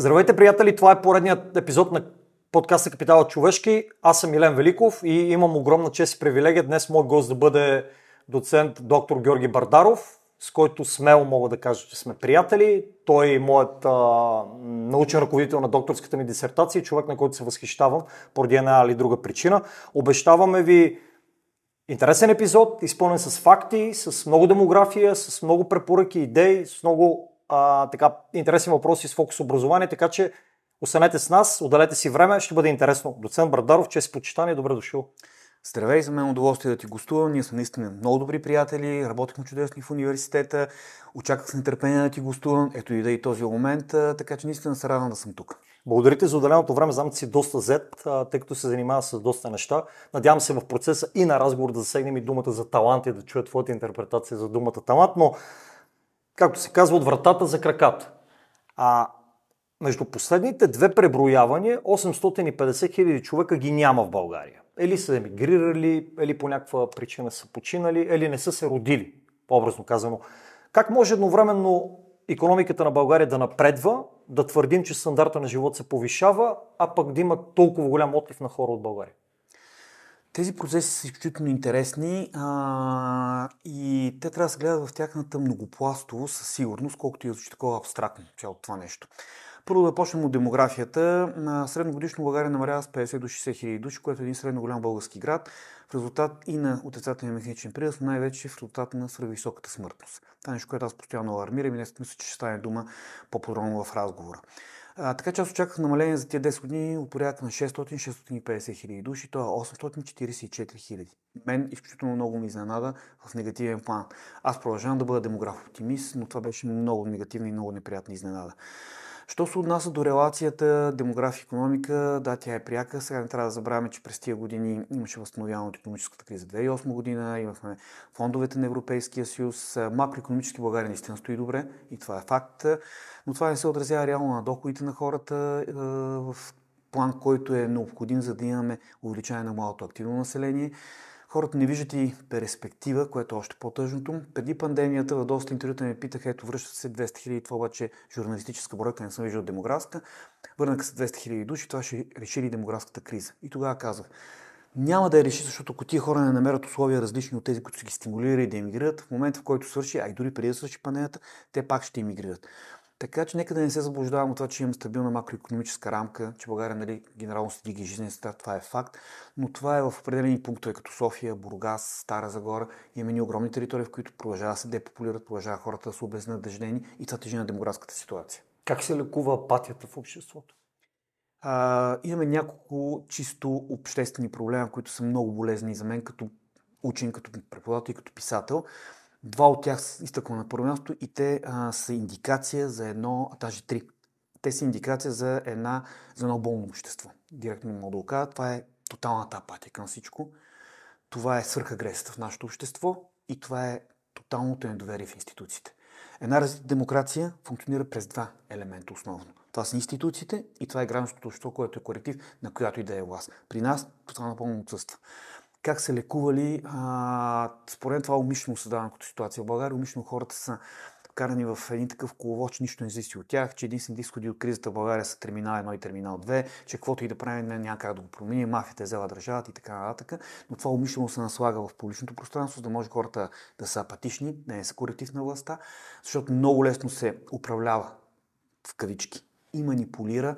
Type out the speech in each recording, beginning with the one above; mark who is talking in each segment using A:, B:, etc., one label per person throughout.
A: Здравейте, приятели! Това е поредният епизод на подкаста Капитала човешки. Аз съм Милен Великов и имам огромна чест и привилегия днес мой гост да бъде доцент доктор Георги Бардаров, с който смело мога да кажа, че сме приятели. Той е моят а, научен ръководител на докторската ми дисертация, човек на който се възхищавам поради една или друга причина. Обещаваме ви интересен епизод, изпълнен с факти, с много демография, с много препоръки, идеи, с много а, така, интересни въпроси с фокус образование, така че останете с нас, отделете си време, ще бъде интересно. Доцент Брадаров, чест почитание, добре дошъл.
B: Здравей, за мен е удоволствие да ти гостувам. Ние сме наистина много добри приятели, работихме чудесно в университета, очаквах с нетърпение да ти гостувам. Ето и да и този момент, така че наистина се радвам да съм тук.
A: Благодарите за отделеното време. Знам, че си доста зет, тъй като се занимава с доста неща. Надявам се в процеса и на разговор да засегнем и думата за талант и да чуя твоята интерпретация за думата талант, но както се казва, от вратата за краката. А между последните две преброявания 850 хиляди човека ги няма в България. Или са емигрирали, или по някаква причина са починали, или не са се родили, образно казано. Как може едновременно економиката на България да напредва, да твърдим, че стандарта на живот се повишава, а пък да има толкова голям отлив на хора от България?
B: Тези процеси са изключително интересни а, и те трябва да се гледат в тяхната многопластово със сигурност, колкото и да такова абстрактно цялото това нещо. Първо да почнем от демографията. Средногодишно България намалява с 50 до 60 хиляди души, което е един средно голям български град, в резултат и на отрицателния механичен прираст, най-вече в резултат на свръхвисоката смъртност. Това е нещо, което аз постоянно алармирам и днес мисля, че ще стане дума по-подробно в разговора. А, така че аз очаквах намаление за тези 10 години от порядъка на 600-650 хиляди души, е 844 хиляди. Мен изключително много ми изненада в негативен план. Аз продължавам да бъда демограф оптимист, но това беше много негативна и много неприятна изненада. Що се отнася до релацията демография-економика, да, тя е пряка. Сега не трябва да забравяме, че през тия години имаше възстановяване от економическата криза 2008 година, имахме фондовете на Европейския съюз. Макроекономически България наистина стои добре и това е факт. Но това не се отразява реално на доходите на хората в план, който е необходим, за да имаме увеличаване на малото активно население. Хората не виждат и перспектива, което е още по-тъжното. Преди пандемията в доста интервюта ме питаха, ето връщат се 200 хиляди, това обаче е журналистическа бройка, не съм виждал демографска. Върнаха се 200 хиляди души, това ще реши ли демографската криза. И тогава казах, няма да я реши, защото ако тия хора не намерят условия различни от тези, които са ги стимулирали да емигрират, в момента в който свърши, а и дори преди да свърши пандемията, те пак ще емигрират. Така че нека да не се заблуждавам от това, че имаме стабилна макроекономическа рамка, че България нали, генерално се дига жизнен стандарт, това е факт, но това е в определени пунктове, като София, Бургас, Стара Загора. Имаме ни огромни територии, в които продължава да се депопулират, продължава хората да са обезнадеждени и това тежи на демографската ситуация.
A: Как се лекува апатията в обществото?
B: А, имаме няколко чисто обществени проблема, които са много болезни за мен като учен, като преподавател и като писател. Два от тях изтъквам на първо място и те а, са индикация за едно, а даже три. Те са индикация за, една, за едно болно общество. Директно мога да кажа. Това е тоталната апатия към всичко. Това е свърхагресията в нашето общество и това е тоталното недоверие в институциите. Една развита демокрация функционира през два елемента основно. Това са институциите и това е гражданското общество, което е коректив на която и да е власт. При нас това напълно отсъства как са лекували. А, според това умишлено създаване като ситуация в България. Умишлено хората са карани в един такъв коловод, че нищо не зависи от тях, че единствените изходи от кризата в България са терминал 1 и терминал 2, че каквото и да правим няма как да го промени, мафията е взела държавата и така нататък. Но това умишлено се наслага в публичното пространство, за да може хората да са апатични, да не са коректив на властта, защото много лесно се управлява в кавички и манипулира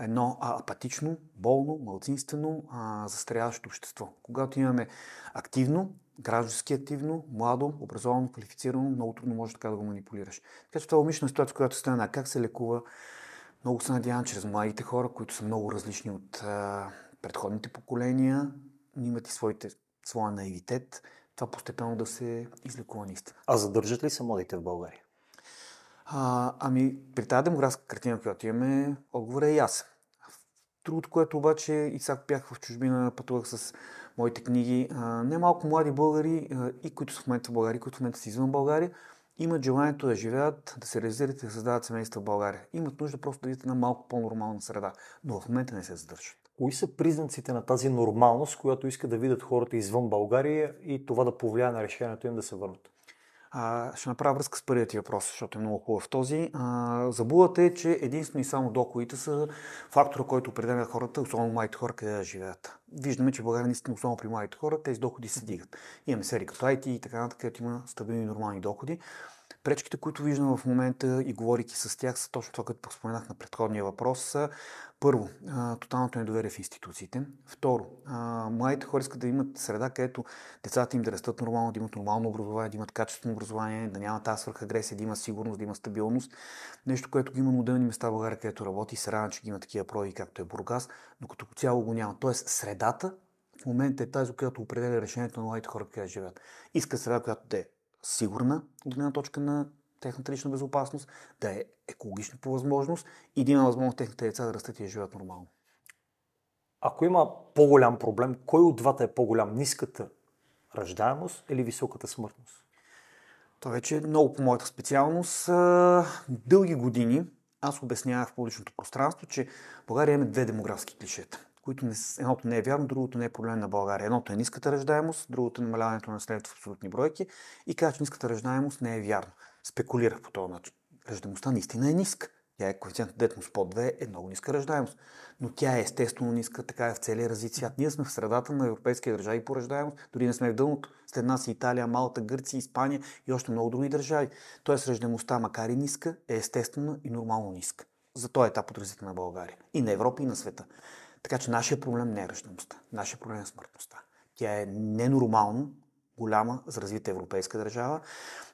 B: едно апатично, болно, малцинствено, застряващо общество. Когато имаме активно, граждански активно, младо, образовано, квалифицирано, много трудно може така да го манипулираш. Така че това е умишлена ситуация, която стана. Как се лекува? Много се надявам чрез младите хора, които са много различни от а, предходните поколения, имат и своите, своя наивитет, това постепенно да се излекува наистина.
A: А задържат ли се младите в България?
B: А, ами, при тази демографска картина, която имаме, отговор е ясен. Другото, което обаче и сега бях в чужбина, пътувах с моите книги, а, не малко млади българи, и които са в момента в България, които в момента са извън България, имат желанието да живеят, да се реализират и да създават семейства в България. Имат нужда просто да видят една малко по-нормална среда, но в момента не се задържат.
A: Кои са признаците на тази нормалност, която иска да видят хората извън България и това да повлияе на решението им да се върнат?
B: А, ще направя връзка с първият ти въпрос, защото е много хубав този. А, забулата е, че единствено и само доходите са фактора, който определя хората, особено младите хора, къде да живеят. Виждаме, че в България наистина, особено при младите хора, тези доходи се дигат. Имаме сфери като IT и така нататък, където има стабилни и нормални доходи. Пречките, които виждам в момента и говорики с тях, са точно това, което споменах на предходния въпрос. Първо, тоталното недоверие в институциите. Второ, младите хора искат да имат среда, където децата им да растат нормално, да имат нормално образование, да имат качествено образование, да няма тази свърхагресия, да има сигурност, да има стабилност. Нещо, което ги има моделни места в България, където работи. Се радвам, че ги има такива прояви, както е Бургас, но като цяло го няма. Тоест, средата в момента е тази, която определя решението на младите хора, къде живеят. Иска среда, която да е сигурна от гледна точка на техната лична безопасност, да е екологична по възможност и да има възможност техните деца да растат и да живеят нормално.
A: Ако има по-голям проблем, кой от двата е по-голям? Ниската раждаемост или високата смъртност?
B: Това вече е много по моята специалност. Дълги години аз обяснявах в публичното пространство, че България има две демографски клишета които не, едното не е вярно, другото не е проблем на България. Едното е ниската раждаемост, другото е намаляването на населението в абсолютни бройки и каза, че ниската раждаемост не е вярно. Спекулирах по този начин. Раждаемостта наистина е ниска. Тя е коефициент детност под 2 е много ниска раждаемост. Но тя е естествено ниска, така е в целия развит свят. Ние сме в средата на европейския държави по раждаемост, дори не сме в дъното. След нас и Италия, Малта, Гърция, Испания и още много други държави. Тоест раждаемостта, макар и ниска, е естествена и нормално ниска. За този етап от развитие на България. И на Европа, и на света. Така че нашия проблем не е ръждаността. Нашия проблем е смъртността. Тя е ненормално голяма за развита европейска държава.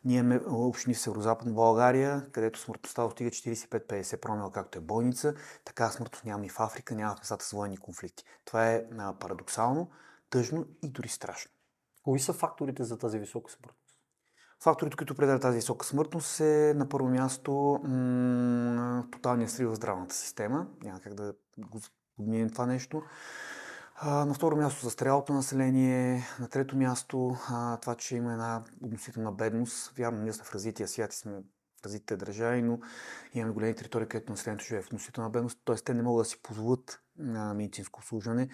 B: Ние имаме общини в Северо-Западна България, където смъртността достига 45-50 промила, както е бойница. Така смъртност няма и в Африка, няма в местата с военни конфликти. Това е парадоксално, тъжно и дори страшно.
A: Кои са факторите за тази висока смъртност?
B: Факторите, които определят тази висока смъртност е на първо място м- тоталния срив в здравната система. Няма как да го подминем това нещо. На второ място застарялото население, на трето място това, че има една относителна бедност. Вярно, ние сме в развития свят и сме в развитите държави, но имаме големи територии, където населението живее в относителна бедност, т.е. те не могат да си позволят на медицинско обслужване.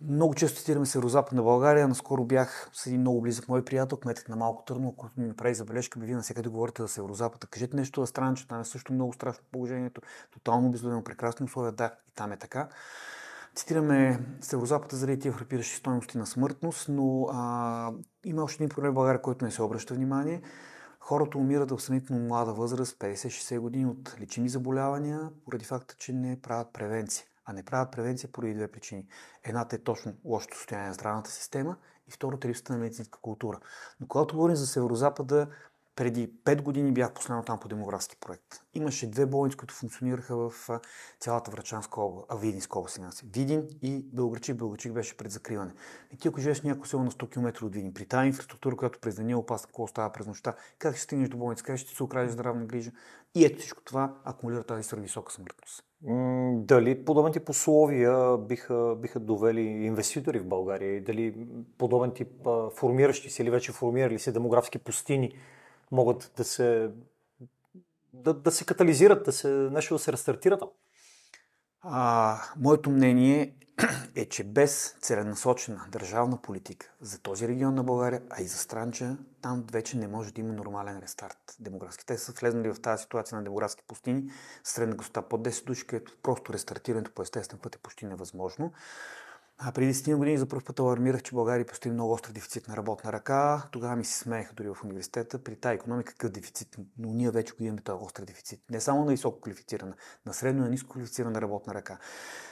B: Много често цитираме Северо-Западна България. Наскоро бях с един много близък мой приятел, кметът на Малко Търно, който ми направи забележка, бе, вие навсякъде говорите за Северо-Запада. Кажете нещо за страна, че там е също много страшно положението. Тотално обезлюдено, прекрасни условия. Да, и там е така. Цитираме Северо-Запада заради тия фрапиращи стоености на смъртност, но а, има още един проблем в България, който не се обръща внимание. Хората умират в сравнително млада възраст, 50-60 години от лечими заболявания, поради факта, че не правят превенция а не правят превенция поради две причини. Едната е точно лошото състояние на здравната система и втората е липсата на медицинска култура. Но когато говорим за Северо-Запада, преди 5 години бях последно там по демографски проект. Имаше две болници, които функционираха в цялата Врачанска област, а Видинска област, сега Видин и Белграчик. Белграчик беше пред закриване. И ти ако живееш някакво село на 100 км от Видин, при тази инфраструктура, която през деня е опасна, какво става през нощта, как ще стигнеш до болница, как ще се окрадеш здравна грижа. И ето всичко това акумулира тази висока смъртност.
A: Дали подобен тип условия биха, биха довели инвеститори в България? Дали подобен тип формиращи се или вече формирали се демографски пустини могат да се, да, да се катализират, да се, нещо да се рестартират?
B: А, моето мнение е, че без целенасочена държавна политика за този регион на България, а и за Странча, там вече не може да има нормален рестарт демографски. Те са влезнали в тази ситуация на демографски пустини, средна госта под 10 души, където просто рестартирането по естествен път е почти невъзможно. Преди 10 години за първ път алармирах, че България постои много остър дефицит на работна ръка. Тогава ми се смееха дори в университета. При тази економика какъв дефицит? Но ние вече го имаме този остър дефицит. Не само на високо квалифицирана, на средно и на ниско квалифицирана работна ръка.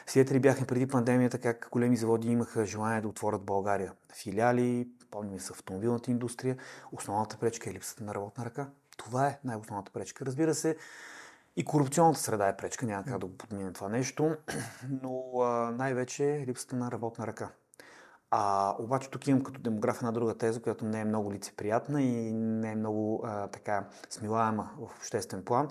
B: Свидетели бяхме преди пандемията как големи заводи имаха желание да отворят България. Филиали, помним с автомобилната индустрия. Основната пречка е липсата на работна ръка. Това е най-основната пречка. Разбира се, и корупционната среда е пречка, няма как да го подминем това нещо, но най-вече липсата на работна ръка. А, обаче тук имам като демограф една друга теза, която не е много лицеприятна и не е много а, така смилаема в обществен план.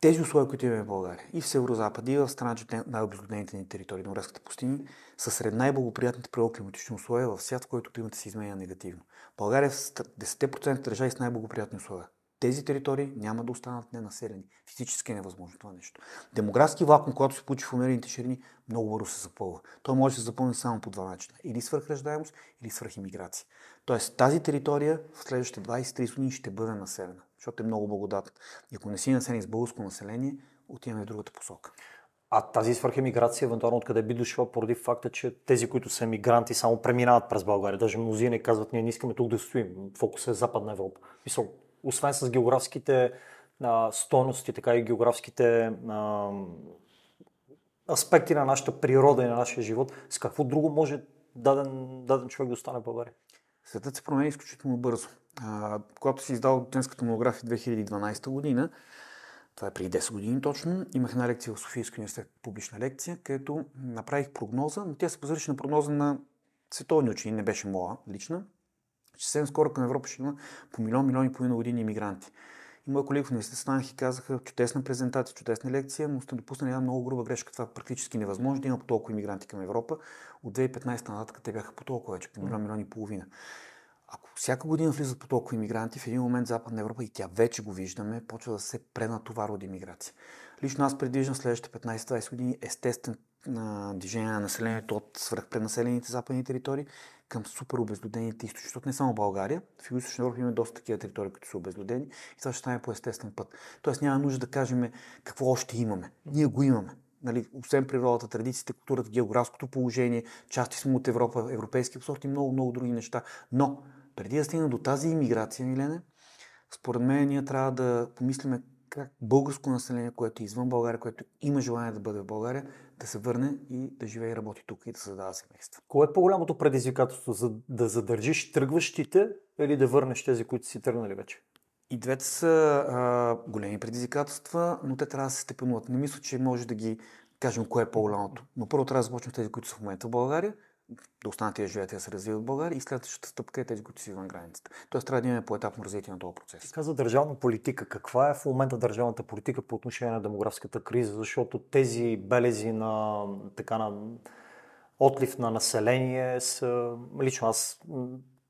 B: Тези условия, които имаме в България и в Северо-Запад, и в страната най-обезлюдените ни територии, на Морските пустини, са сред най-благоприятните природоклиматични условия в свят, в който климата се изменя негативно. България е в 10% държави с най-благоприятни условия тези територии няма да останат ненаселени. Физически е невъзможно това нещо. Демографски вакуум, когато се получи в умерените ширини, много бързо се запълва. Той може да се запълни само по два начина. Или свърхраждаемост, или свърхимиграция. Тоест тази територия в следващите 20-30 години ще бъде населена, защото е много благодатна. И ако не си населен с българско население, отиваме в другата посока.
A: А тази свърхемиграция, евентуално откъде би дошла поради факта, че тези, които са мигранти, само преминават през България. Даже мнозина не казват, ние не искаме тук да стоим. Фокус е Западна Европа. Мисъл, освен с географските а, стойности, така и географските а, аспекти на нашата природа и на нашия живот, с какво друго може даден, даден човек да остане в България?
B: Светът се промени изключително бързо. А, когато си издал Тенската монография 2012 година, това е преди 10 години точно, имах една лекция в Софийския университет, публична лекция, където направих прогноза, но тя се базираше на прогноза на световни учени, не беше моя лична, че съвсем скоро към Европа ще има по милион, милион и половина години иммигранти. И мои колеги в университет станах и казаха, чудесна презентация, чудесна лекция, но сте допуснали една много груба грешка. Това е практически невъзможно да има по толкова иммигранти към Европа. От 2015 нататък те бяха по толкова вече, по милион, милион и половина. Ако всяка година влизат по толкова иммигранти, в един момент Западна Европа, и тя вече го виждаме, почва да се пренатоварва от иммиграция. Лично аз предвиждам следващите 15-20 години естествен на движение на населението от свръхпренаселените западни територии към супер обезлюдените източни. Защото не само България, в Юго-Источна Европа имаме доста такива територии, които са обезлюдени и това ще стане по естествен път. Тоест няма нужда да кажем какво още имаме. Ние го имаме. Нали, освен природата, традициите, културата, географското положение, части сме от Европа, европейски сорт и много, много други неща. Но преди да стигнем до тази иммиграция, Милене, според мен ние трябва да помислиме как българско население, което е извън България, което има желание да бъде в България, да се върне и да живее и работи тук и да създава семейство.
A: Кое е по-голямото предизвикателство? За да задържиш тръгващите или да върнеш тези, които си тръгнали вече?
B: И двете са а, големи предизвикателства, но те трябва да се степенуват. Не мисля, че може да ги кажем кое е по-голямото. Но първо трябва да започнем тези, които са в момента в България, да останат и да живеят да се развиват в България и следващата стъпка е тези, които са извън границата. Тоест трябва да имаме по-етапно развитие на този процес.
A: Каза държавна политика. Каква е в момента държавната политика по отношение на демографската криза? Защото тези белези на така на отлив на население са... Лично аз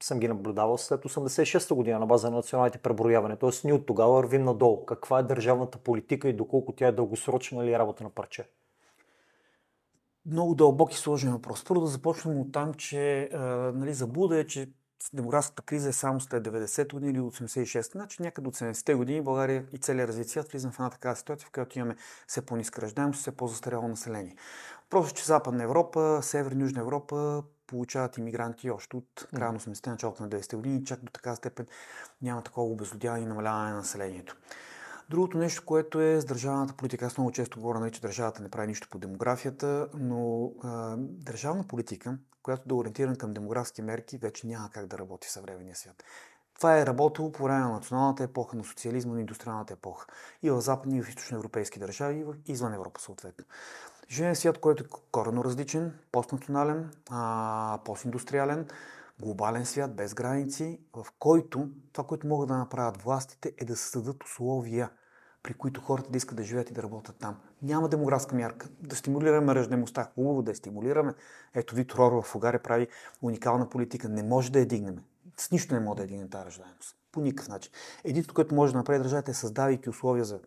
A: съм ги наблюдавал след 86-та година на база на националните преброяване. Тоест ние от тогава вървим надолу. Каква е държавната политика и доколко тя е дългосрочна или работа на парче?
B: Много дълбок и сложен въпрос. Първо да започнем от там, че а, нали, заблуда е, че демографската криза е само след 90 години или 86 значи някъде от 70-те години България и целият развит свят влизам в една такава ситуация, в която имаме все по-ниска раждаемост, все по-застаряло население. Просто, че Западна Европа, Северна и Южна Европа получават иммигранти още от края на 80-те, началото на 90-те години, чак до така степен няма такова обезлюдяване и намаляване на населението. Другото нещо, което е с държавната политика. Аз много често говоря, нали, че държавата не прави нищо по демографията, но а, държавна политика, която да е ориентирана към демографски мерки, вече няма как да работи в съвременния свят. Това е работило по време на националната епоха, на социализма, на индустриалната епоха. И в западни, и в източноевропейски държави, и извън Европа съответно. Живеем свят, който е коренно различен, постнационален, а, постиндустриален, глобален свят, без граници, в който това, което могат да направят властите е да създадат условия, при които хората да искат да живеят и да работят там. Няма демографска мярка. Да стимулираме ръждемостта. Хубаво да я стимулираме. Ето Витор Орва в Угария прави уникална политика. Не може да я дигнем. С нищо не може да я дигнем тази ръждаемост. По никакъв начин. Единството, което може да направи държавата е създавайки условия за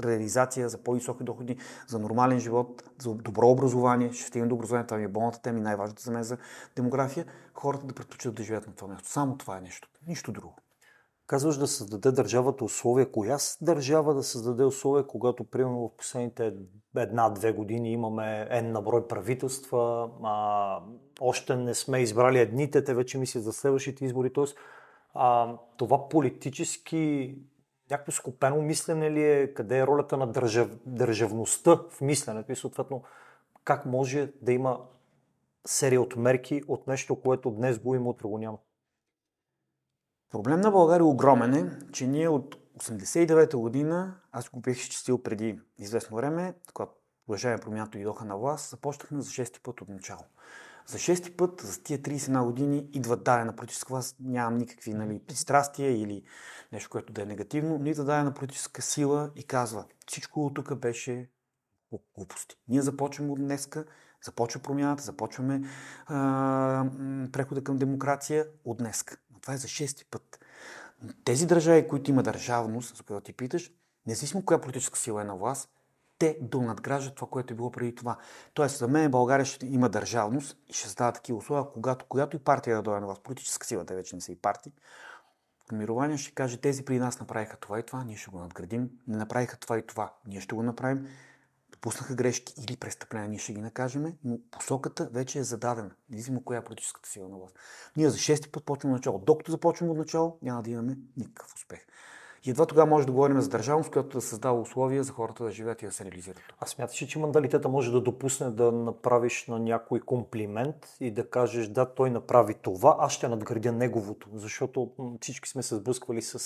B: реализация, за по-високи доходи, за нормален живот, за добро образование. Ще стигнем до образование, това ми е болната тема и най-важната за мен за демография. Хората да предпочитат да живеят на това място. Само това е нещо. Нищо друго.
A: Казваш да създаде държавата условия. Коя държава да създаде условия, когато, примерно, в последните една-две години имаме N на брой правителства, а, още не сме избрали едните, те вече мислят за следващите избори. Тоест, а, това политически някакво скопено мислене ли е, къде е ролята на държав, държавността в мисленето и съответно как може да има серия от мерки от нещо, което днес го има, утре го няма.
B: Проблем на България огромен е, че ние от 89-та година, аз го бях изчистил преди известно време, когато уважаем промяната дойдоха на власт, започнахме за шести път от начало. За шести път, за тия 31 години, идва дадена политическа власт. Нямам никакви нали, пристрастия или нещо, което да е негативно, но идва дадена политическа сила и казва, всичко от тук беше глупости. Ние започваме от днеска, започва промяната, започваме а, прехода към демокрация от днеска. Това е за шести път. Тези държави, които има държавност, за която ти питаш, независимо коя политическа сила е на власт, те донадграждат това, което е било преди това. Тоест, за мен България ще има държавност и ще създава такива условия, когато, когато и партия да дойде на власт, политическа сила, те вече не са и партии, формирование ще каже, тези при нас направиха това и това, ние ще го надградим, не направиха това и това, ние ще го направим, допуснаха грешки или престъпления, ние ще ги накажем, но посоката вече е зададена, независимо коя е политическата сила на власт. Ние за шести път почваме от начало. Докато започваме от начало, няма да имаме никакъв успех. И едва тогава може да говорим за държавност, която да създава условия за хората да живеят и да се реализират.
A: А смяташ ли, че мандалитета може да допусне да направиш на някой комплимент и да кажеш, да, той направи това, аз ще надградя неговото, защото всички сме се сблъсквали с,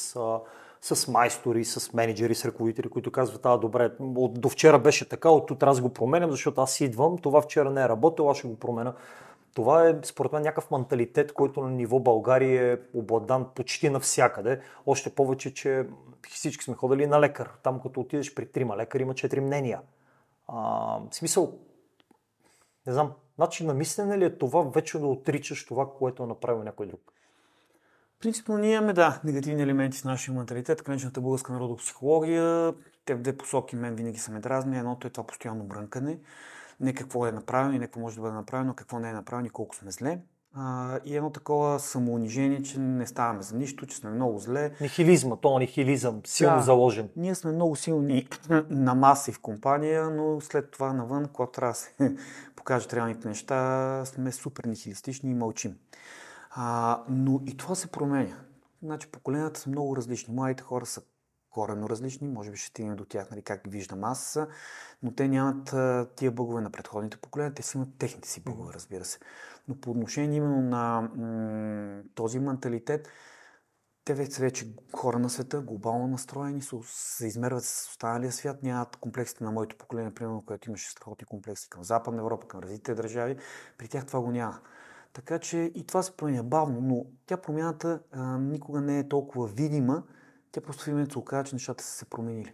A: с майстори, с менеджери, с ръководители, които казват, а, добре, до вчера беше така, от утре аз го променям, защото аз идвам, това вчера не е работило, аз ще го променя. Това е, според мен, някакъв менталитет, който на ниво България е обладан почти навсякъде. Още повече, че всички сме ходили на лекар. Там, като отидеш при трима лекари, има четири мнения. А, в смисъл, не знам, начин на мислене ли е това вече да отричаш това, което е направил някой друг?
B: Принципно ние имаме, да, негативни елементи с нашия менталитет, кръничната българска народопсихология. Те в две посоки мен винаги са ме дразни. Едното е това постоянно брънкане не какво е направено и не какво може да бъде направено, какво не е направено и колко сме зле. А, и едно такова самоунижение, че не ставаме за нищо, че сме много зле.
A: Нихилизма, то нихилизъм, силно да, заложен.
B: Ние сме много силни на маси в компания, но след това навън, когато трябва да се покажат реалните неща, сме супер нихилистични и мълчим. А, но и това се променя. Значи поколенията са много различни. Младите хора са коренно различни, може би ще стигнем до тях, нали, как ги виждам аз, но те нямат тия бъгове на предходните поколения, те си имат техните си бъгове, разбира се. Но по отношение именно на м- този менталитет, те вече вече хора на света, глобално настроени, са, се измерват с останалия свят, нямат комплексите на моето поколение, примерно, което имаше страхотни комплекси към Западна Европа, към развитите държави. При тях това го няма. Така че и това се променя бавно, но тя промяната а, никога не е толкова видима, тя просто в се оказа, че нещата са се променили.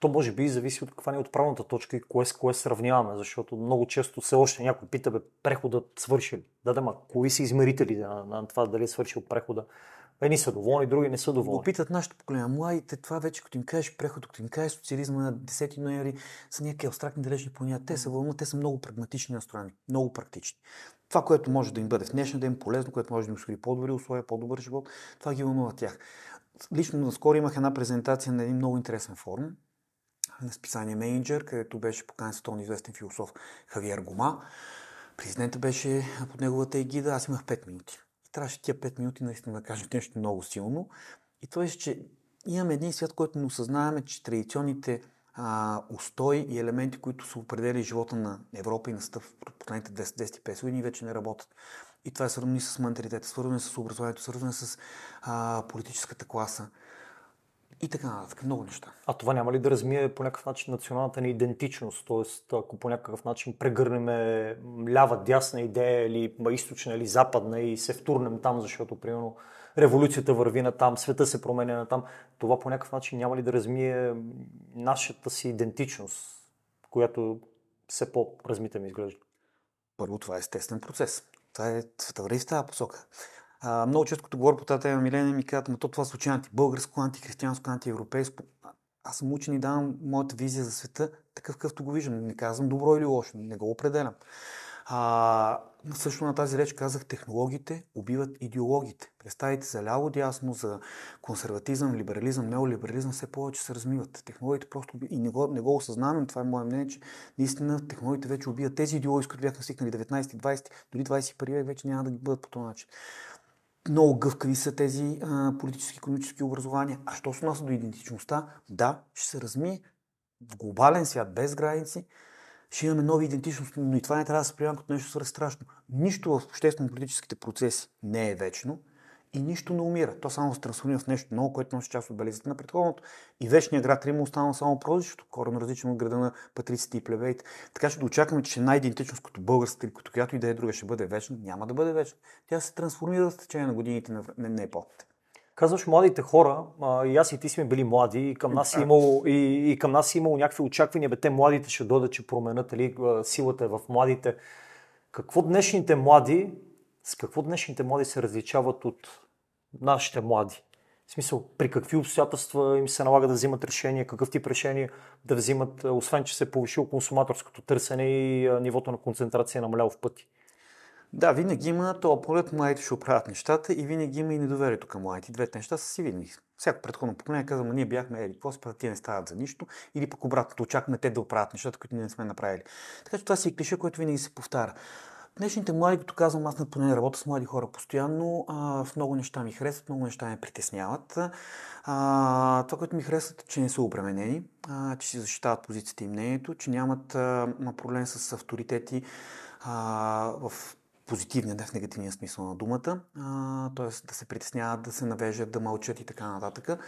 A: То може би зависи от каква ни е отправната точка и кое с кое сравняваме, защото много често все още някой пита, бе, преходът свърши ли? Да, да, ма, кои са измерителите на, на това дали е свършил прехода? Едни са доволни, други не са доволни. Го
B: питат нашите поколения. Младите, това вече, като им кажеш преход, като им кажеш социализма на 10 ноември, са някакви абстрактни далечни понятия. Те са вълна, те са много прагматични настроени, много практични. Това, което може да им бъде в днешния ден полезно, което може да им осигури по-добри условия, по-добър живот, това ги вълнува тях. Лично наскоро имах една презентация на един много интересен форум на списание Менеджер, където беше поканен световно известен философ Хавиер Гома. Президента беше под неговата егида, аз имах 5 минути. И трябваше тия 5 минути наистина да кажа нещо много силно. И то е, че имаме един свят, който не осъзнаваме, че традиционните а, устои и елементи, които са определили живота на Европа и на стъв в последните 250 години, вече не работят. И това е свързано и с менталитета, свързано с образованието, свързано с а, политическата класа. И така нататък. Много неща.
A: А това няма ли да размие по някакъв начин националната ни идентичност? Тоест, ако по някакъв начин прегърнем лява, дясна идея или източна или западна и се втурнем там, защото, примерно, революцията върви на там, света се променя на там, това по някакъв начин няма ли да размие нашата си идентичност, която все по-размита ми изглежда?
B: Първо, това е естествен процес. Това е върви в тази посока. А, много често, като говоря по тази тема, Милена ми казват, но то това случи антибългарско, антихристиянско, антиевропейско. Аз съм учен и давам моята визия за света такъв, какъвто го виждам. Не казвам добро или лошо, не го определям. А, също на тази реч казах, технологиите убиват идеологите. Представите за ляво, дясно, за консерватизъм, либерализъм, неолиберализъм все повече се размиват. Технологиите просто. И не го, не го осъзнавам, това е мое мнение, че наистина технологиите вече убиват тези идеологии, с които бяха стигнали 19, 20, дори 21 век, вече няма да ги бъдат по този начин. Много гъвкави са тези а, политически, економически образования. А що се нас до идентичността? Да, ще се размие в глобален свят, без граници, ще имаме нови идентичности, но и това не трябва да се приема като нещо страшно. Нищо в обществено-политическите процеси не е вечно и нищо не умира. То само се трансформира в нещо ново, което носи част от белезите на предходното. И вечният град Рим остана само прозвището, коренно различно от града на патриците и плебеите. Така че да очакваме, че една идентичност като българската или като която и да е друга ще бъде вечна, няма да бъде вечна. Тя се трансформира в течение на годините на, на епохата.
A: Казваш младите хора, а, и аз и ти сме били млади, и към нас е имало, и, и към нас е имало някакви очаквания, бе те младите ще дойдат, че променят, али, силата е в младите. Какво днешните млади, с какво днешните млади се различават от нашите млади? В смисъл, при какви обстоятелства им се налага да взимат решения, какъв тип решения да взимат, освен че се е повишило консуматорското търсене и нивото на концентрация е намалял в пъти.
B: Да, винаги има то полет, младите ще оправят нещата и винаги има и недоверието към младите. Двете неща са си видни. Всяко предходно поколение казва, ние бяхме ели, какво спа, тия не стават за нищо, или пък обратното, очакваме те да оправят нещата, които ние не сме направили. Така че това си е клише, което винаги се повтаря. Днешните млади, като казвам, аз поне работя с млади хора постоянно, а, в много неща ми харесват, много неща ме притесняват. А, това, което ми харесват, е, че не са обременени, а, че си защитават позицията и мнението, че нямат а, проблем с авторитети а, в позитивния, не в негативния смисъл на думата, т.е. да се притесняват, да се навежат, да мълчат и така нататък.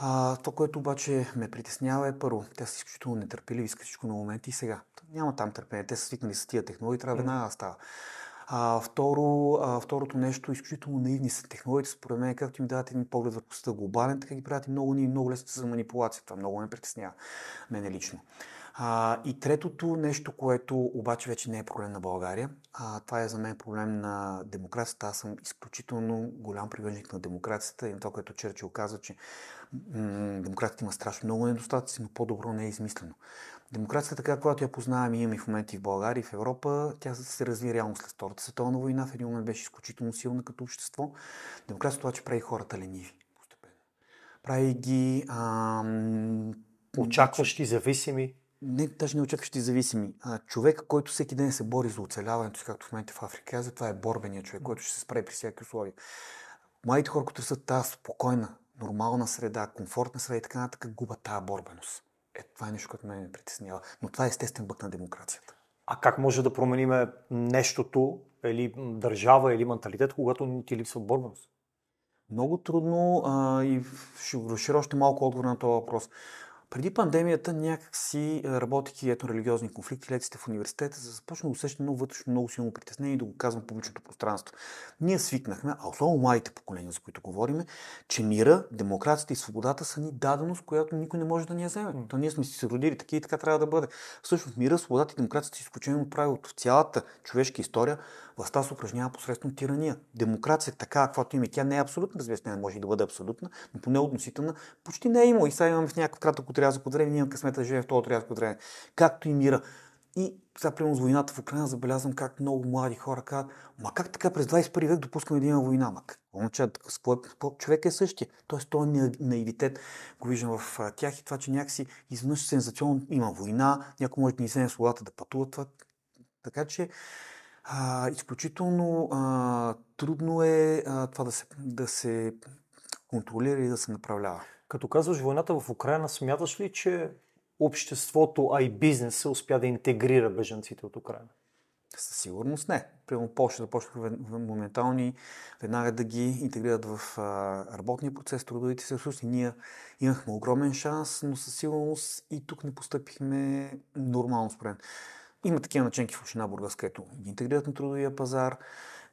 B: А, то, което обаче ме притеснява е първо, те са изключително нетърпеливи, искат всичко на моменти и сега. Няма там търпение, те са свикнали с тия технологии, трябва веднага да става. А, второ, а, второто нещо, изключително наивни са технологиите, според мен, както им дават един поглед върху света глобален, така ги правят и много, много лесно за манипулация. Това много ме притеснява, мене лично. А, и третото нещо, което обаче вече не е проблем на България, а, това е за мен проблем на демокрацията. Аз съм изключително голям привърженик на демокрацията и това, което Черчил казва, че м- демокрацията има страшно много недостатъци, но по-добро не е измислено. Демокрацията, така която я познавам и имаме в момента и в България и в Европа, тя се разви реално след Втората световна война. В един момент беше изключително силна като общество. Демокрацията обаче прави хората лениви постепенно. Прави ги ам,
A: очакващи, зависими
B: не, даже не очакващи зависими. А, човек, който всеки ден се бори за оцеляването си, както в момента в Африка, каза, това е борбеният човек, който ще се справи при всяки условия. Младите хора, които са тази спокойна, нормална среда, комфортна среда и така нататък, губят тази борбеност. Е, това е нещо, което ме притеснява. Но това е естествен бък на демокрацията.
A: А как може да променим нещото, или държава, или менталитет, когато ни ти липсва борбеност?
B: Много трудно а, и ще разширя още малко отговор на този въпрос. Преди пандемията някакси, работейки ето религиозни конфликти, лекциите в университета, започна да усещам много вътрешно, много силно притеснение и да го казвам в публичното пространство. Ние свикнахме, а особено младите поколения, за които говорим, че мира, демокрацията и свободата са ни даденост, която никой не може да ни я вземе. То ние сме си се родили такива и така трябва да бъде. Всъщност мира, свободата и демокрацията са изключение от правилото в цялата човешка история властта се упражнява посредством тирания. Демокрация, така каквато има, тя не е абсолютна, разбира не може и да бъде абсолютна, но поне относителна, почти не е имало. И сега имаме в някакъв кратък отрязък от време, ние имаме късмета да живеем в този отрязък от време. Както и мира. И сега, примерно с войната в Украина, забелязвам как много млади хора казват, ма как така през 21 век допускаме да има война? Ма какво човек е същия? Тоест, този наивитет го виждам в тях и това, че някакси изведнъж сензационно има война, някой може да ни вземе свободата да пътува. Това. Така че а, изключително а, трудно е а, това да се, да се контролира и да се направлява.
A: Като казваш войната в Украина, смяташ ли, че обществото, а и бизнеса успя да интегрира бежанците от Украина?
B: Със сигурност не. Примерно Польша започнаха моментални веднага да ги интегрират в работния процес, трудовите ресурси. Ние имахме огромен шанс, но със сигурност и тук не постъпихме нормално според има такива начинки в община Бургас, където ги интегрират на трудовия пазар.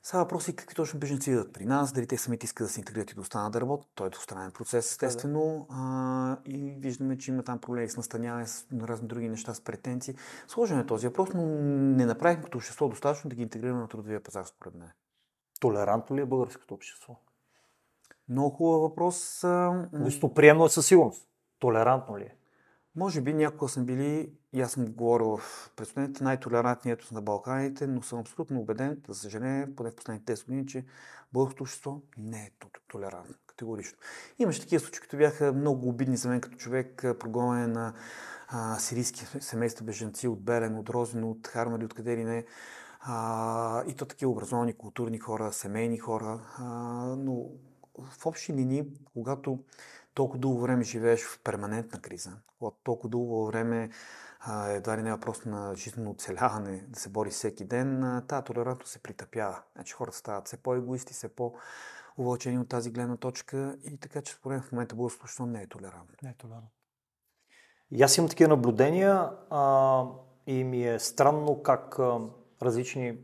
B: Сега въпрос е какви точно беженци идват при нас, дали те самите искат да се интегрират и да останат да работят. Той е двустранен процес, естествено. Да. А, и виждаме, че има там проблеми с настаняване, с разни други неща, с претенции. Сложен е този въпрос, но не направихме като общество достатъчно да ги интегрираме на трудовия пазар, според мен.
A: Толерантно ли е българското общество?
B: Много хубав въпрос.
A: Гостоприемно е със сигурност. Толерантно ли е?
B: Може би някога съм били, и аз съм говорил в предстояните най-толерантният на Балканите, но съм абсолютно убеден, за съжаление, поне в последните 10 години, че българското общество не е толерантно, категорично. Имаше такива случаи, които бяха много обидни за мен като човек, прогонване на а, сирийски семейства беженци от Белен, от Розин, от Хармали, от къде ли не. А, и то такива образовани, културни хора, семейни хора. А, но в общи линии, когато толкова дълго време живееш в перманентна криза, когато толкова дълго време едва ли не е въпрос на жизненно оцеляване, да се бори всеки ден, тази толерантност се притъпява. Значи хората стават все по-егоисти, все по-увълчени от тази гледна точка и така, че според в момента българското не е толерантно.
A: Не е толерантно. И аз имам такива наблюдения а, и ми е странно как а, различни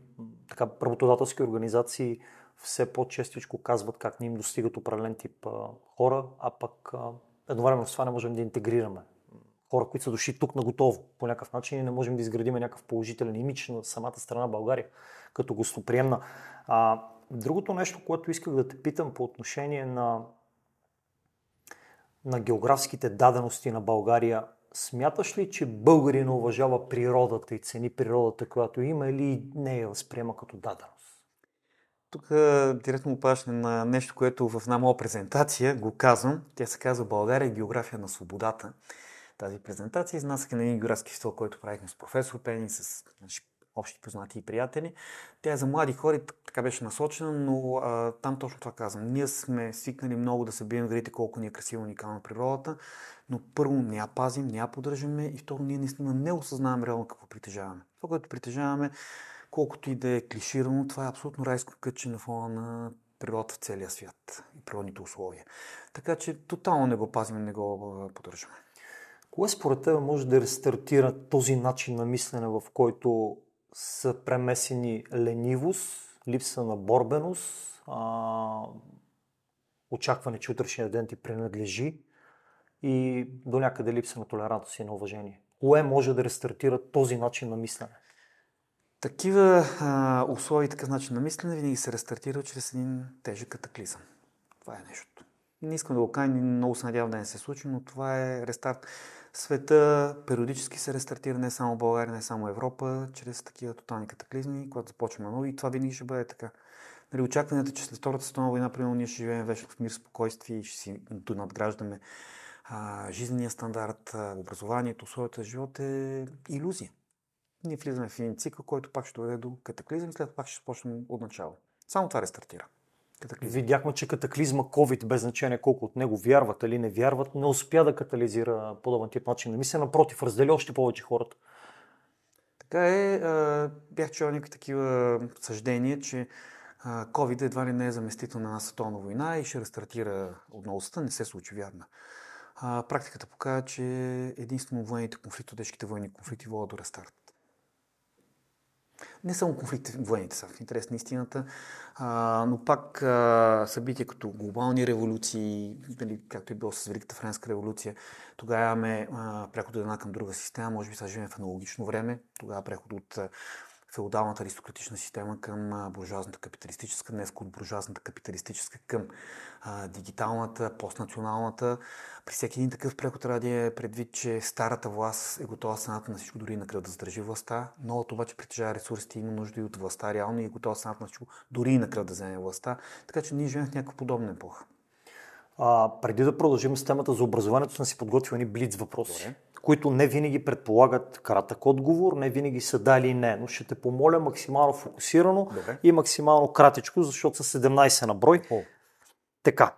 A: така, работодателски организации все по-честичко казват как не им достигат определен тип а, хора, а пък а, едновременно с това не можем да интегрираме хора, които са дошли тук на готово по някакъв начин и не можем да изградим някакъв положителен имидж на самата страна България като гостоприемна. А, другото нещо, което исках да те питам по отношение на на географските дадености на България, смяташ ли, че българин уважава природата и цени природата, която има или не я възприема като даденост?
B: Тук директно опаш на нещо, което в една моя презентация го казвам. Тя се казва България е география на свободата. Тази презентация изнасяха на един географски фестивал, който правихме с професор Пени, с общи познати и приятели. Тя е за млади хора, така беше насочена, но а, там точно това казвам. Ние сме свикнали много да се бием грите колко ни е красиво уникална природата, но първо не я пазим, не я поддържаме и второ ние наистина не осъзнаваме реално какво притежаваме. Това, което притежаваме, колкото и да е клиширано, това е абсолютно райско кътче на фона на природата в целия свят и природните условия. Така че тотално не го пазим, не го поддържаме.
A: Кое според теб може да рестартира този начин на мислене, в който са премесени ленивост, липса на борбеност, а, очакване, че утрешния ден ти принадлежи и до някъде липса на толерантност и на уважение. Кое може да рестартира този начин на мислене?
B: Такива а, условия и такъв начин на мислене винаги се рестартира чрез един тежък катаклизъм. Това е нещо. Не искам да го кажа, много се надявам да не се случи, но това е рестарт. Света периодически се рестартира не само България, не само Европа, чрез такива тотални катаклизми, когато започваме нови и това винаги ще бъде така. Нали, очакването, че след Втората световна война, примерно, ние ще живеем вечно в мир, спокойствие и ще си надграждаме а, жизнения стандарт, образованието, условията за живот е иллюзия. Ние влизаме в един цикъл, който пак ще доведе до катаклизъм и след това пак ще започнем от начало. Само това рестартира.
A: Катаклизм. Видяхме, че катаклизма COVID, без значение колко от него вярват или не вярват, не успя да катализира подобен тип начин на мисля. Напротив, раздели още повече хората.
B: Така е. Бях чул някакви такива съждения, че COVID едва ли не е заместител на една световна война и ще рестартира отново Не се случи вярна. Практиката показва, че единствено военните конфликти, тежките военни конфликти водят до рестарт не само конфликти в военните са в интерес на истината, а, но пак а, събития като глобални революции, дали, както е било с Великата Френска революция, тогава имаме преход от една към друга система, може би сега живеем в аналогично време, тогава преход от феодалната аристократична система към буржуазната капиталистическа, днес от буржуазната капиталистическа към а, дигиталната, постнационалната. При всеки един такъв преход трябва да е предвид, че старата власт е готова цената на всичко, дори на кръв да задържи властта. Новото обаче притежава ресурсите, има нужда и от властта реално и е готова цената на всичко, дори и на кръв да вземе властта. Така че ние живеем в някаква подобна епоха.
A: А, преди да продължим с темата за образованието, съм си подготвил ни блиц въпроси. Добре които не винаги предполагат кратък отговор, не винаги са дали и не, но ще те помоля максимално фокусирано Добре. и максимално кратичко, защото са 17 на брой. О. Така.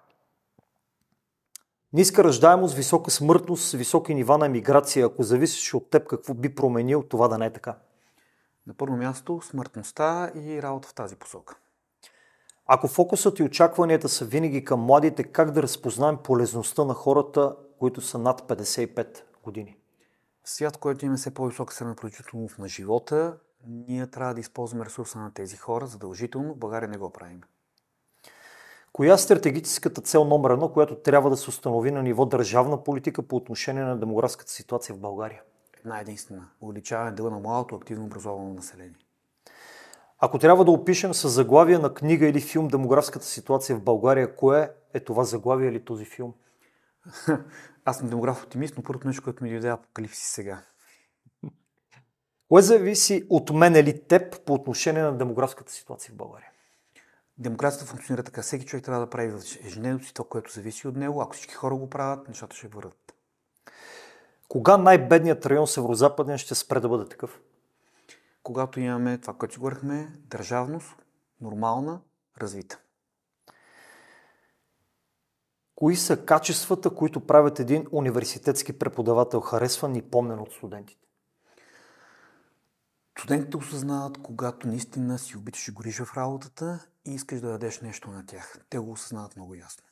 A: Ниска ръждаемост, висока смъртност, високи нива на емиграция. Ако зависиш от теб, какво би променил това да не е така?
B: На първо място смъртността и работа в тази посока.
A: Ако фокусът и очакванията са винаги към младите, как да разпознаем полезността на хората, които са над 55 години.
B: В свят, който има все по-висока средна продължителност на живота, ние трябва да използваме ресурса на тези хора задължително. В България не го правим.
A: Коя е стратегическата цел номер едно, която трябва да се установи на ниво държавна политика по отношение на демографската ситуация в България?
B: Една единствена. Увеличаване дела на младото активно образовано население.
A: Ако трябва да опишем с заглавие на книга или филм демографската ситуация в България, кое е това заглавие или този филм?
B: Аз съм демограф оптимист, но първото нещо, което ми дойде е апокалипсис сега.
A: Кое зависи от мен или теб по отношение на демографската ситуация в България?
B: Демокрацията функционира така. Всеки човек трябва да прави в ежедневието си това, което зависи от него. Ако всички хора го правят, нещата ще върват.
A: Кога най-бедният район Северо-Западен ще спре да бъде такъв?
B: Когато имаме това, което си говорихме, държавност, нормална, развита.
A: Кои са качествата, които правят един университетски преподавател харесван и помнен от студентите?
B: Студентите осъзнават, когато наистина си обичаш и гориш в работата и искаш да дадеш нещо на тях. Те го осъзнават много ясно.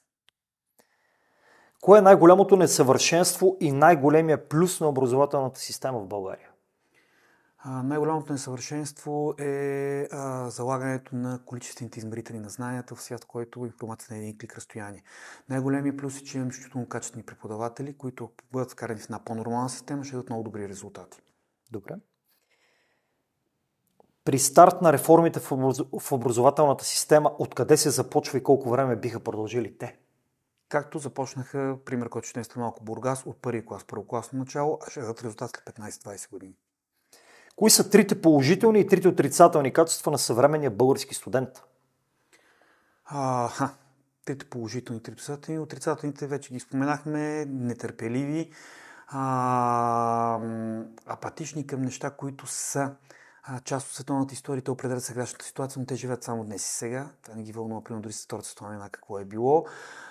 A: Кое е най-голямото несъвършенство и най-големия плюс на образователната система в България?
B: Най-голямото несъвършенство е а, залагането на количествените измерители на знанията в свят, който информацията е на един клик разстояние. Най-големият плюс е, че имаме изключително качествени преподаватели, които бъдат вкарани в една по-нормална система, ще дадат много добри резултати.
A: Добре. При старт на реформите в образователната система, откъде се започва и колко време биха продължили те?
B: Както започнаха, пример, който ще след малко Бургас, от първи клас, първокласно начало, а ще дадат резултат след 15-20 години.
A: Кои са трите положителни и трите отрицателни качества на съвременния български студент?
B: А, ха, трите положителни и трите отрицателни. Отрицателните вече ги споменахме, нетърпеливи, а, апатични към неща, които са част от световната история. Те определят сегашната ситуация, но те живеят само днес и сега. Това не ги вълнува, примерно, дори с Втората световна война, какво е било.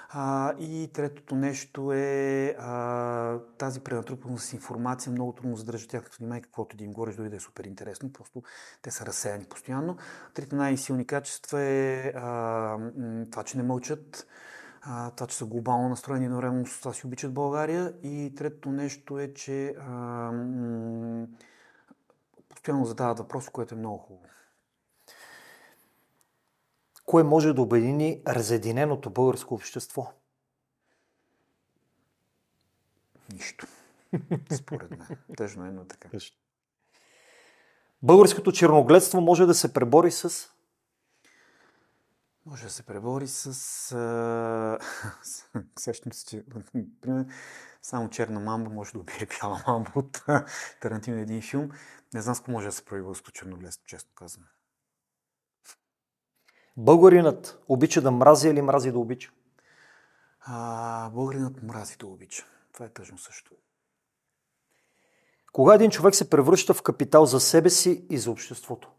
B: А, и третото нещо е а, тази пренатрупаност с информация. Много трудно задържа тяхното внимание, каквото да им говориш, дори да е супер интересно. Просто те са разсеяни постоянно. Трите най-силни качества е а, това, че не мълчат, а, това, че са глобално настроени едновременно с това си обичат България. И третото нещо е, че а, м- постоянно задават въпроси, което е много хубаво.
A: Кое може да обедини разединеното българско общество?
B: Нищо. Според мен. Тъжно е, но така.
A: Българското черногледство може да се пребори с...
B: Може да се пребори с... Сещам се, че... Пример, само черна мамба може да убие бяла мамба от Тарантино един филм. Не знам с може да се прави българско черногледство, честно казвам.
A: Българинът обича да мрази или мрази да обича?
B: А, българинът мрази да обича. Това е тъжно също.
A: Кога един човек се превръща в капитал за себе си и за обществото?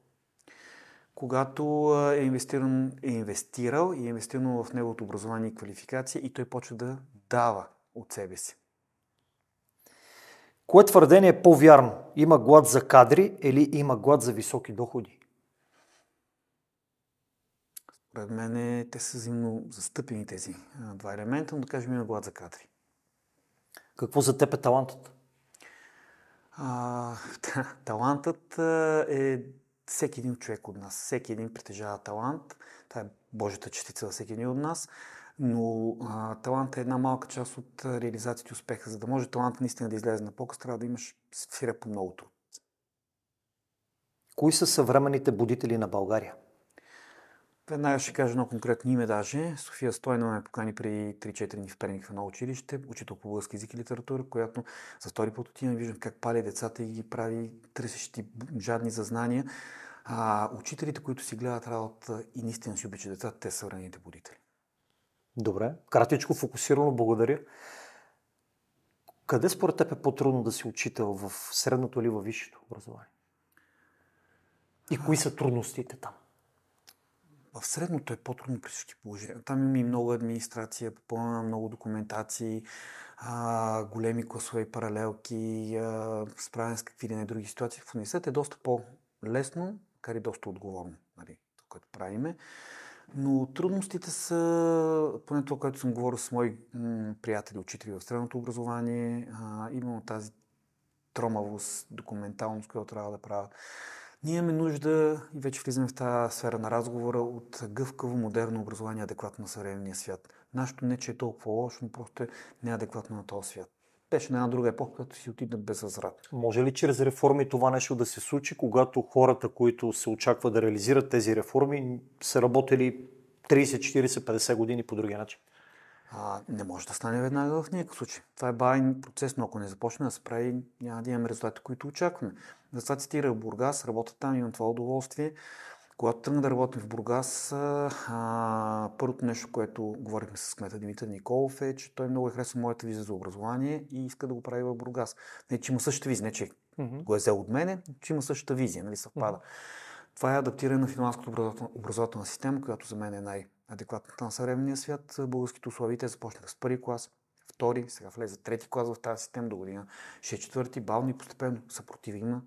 B: Когато е, инвестиран, е инвестирал и е инвестирано в неговото образование и квалификация и той почва да дава от себе си.
A: Кое твърдение е по-вярно? Има глад за кадри или има глад за високи доходи?
B: Пред мен те са взаимно застъпени тези два елемента, но да кажем има глад за кадри.
A: Какво за теб е талантът?
B: А, талантът е всеки един човек от нас. Всеки един притежава талант. Това е Божията частица за всеки един от нас. Но а, талант е една малка част от реализацията и успеха. За да може таланта наистина да излезе на показ, трябва да имаш сфера по много труд.
A: Кои са съвременните будители на България?
B: Веднага ще кажа едно конкретно име даже. София Стойна ме покани преди 3-4 дни в Перник в едно училище, учител по български език и литература, която за втори път отивам, виждам как пали децата и ги прави търсещи жадни за знания. А учителите, които си гледат работа и наистина си обичат децата, те са съвременните будители.
A: Добре, кратичко, фокусирано, благодаря. Къде според теб е по-трудно да си учител? В средното или във висшето образование? И кои са трудностите там?
B: В средното е по-трудно при всички положения. Там има и много администрация, попълнена много документации, а, големи класове и паралелки, а, справяне с какви ли не други ситуации. В университет е доста по-лесно, кар и доста отговорно, нали, това, което правиме. Но трудностите са, поне това, което съм говорил с мои м- приятели, учители в средното образование, а, именно тази тромавост, документалност, която трябва да правят ние имаме нужда, и вече влизаме в тази сфера на разговора, от гъвкаво, модерно образование, адекватно на съвременния свят. Нашето не, че е толкова лошо, но просто е неадекватно на този свят. Беше на една друга епоха, като си отидат без възврат.
A: Може ли чрез реформи това нещо да се случи, когато хората, които се очаква да реализират тези реформи, са работили 30, 40, 50 години по другия начин?
B: А, не може да стане веднага в никакъв случай. Това е бавен процес, но ако не започне да се прави, няма да имаме резултати, които очакваме. Затова цитирах Бургас, работя там, имам това удоволствие. Когато тръгна да работим в Бургас, а, първото нещо, което говорихме с кмета Димитър Николов е, че той много е харесва моята визия за образование и иска да го прави в Бургас. Не, че има същата визия, не че mm-hmm. го е взел от мене, че има същата визия, нали съвпада. Mm-hmm. Това е адаптиране на финландската образователна, образователна система, която за мен е най- адекватната на съвременния свят. Българските условия те започнаха с първи клас, втори, сега влезе трети клас в тази система до година, ще е четвърти, бално и постепенно съпротива има,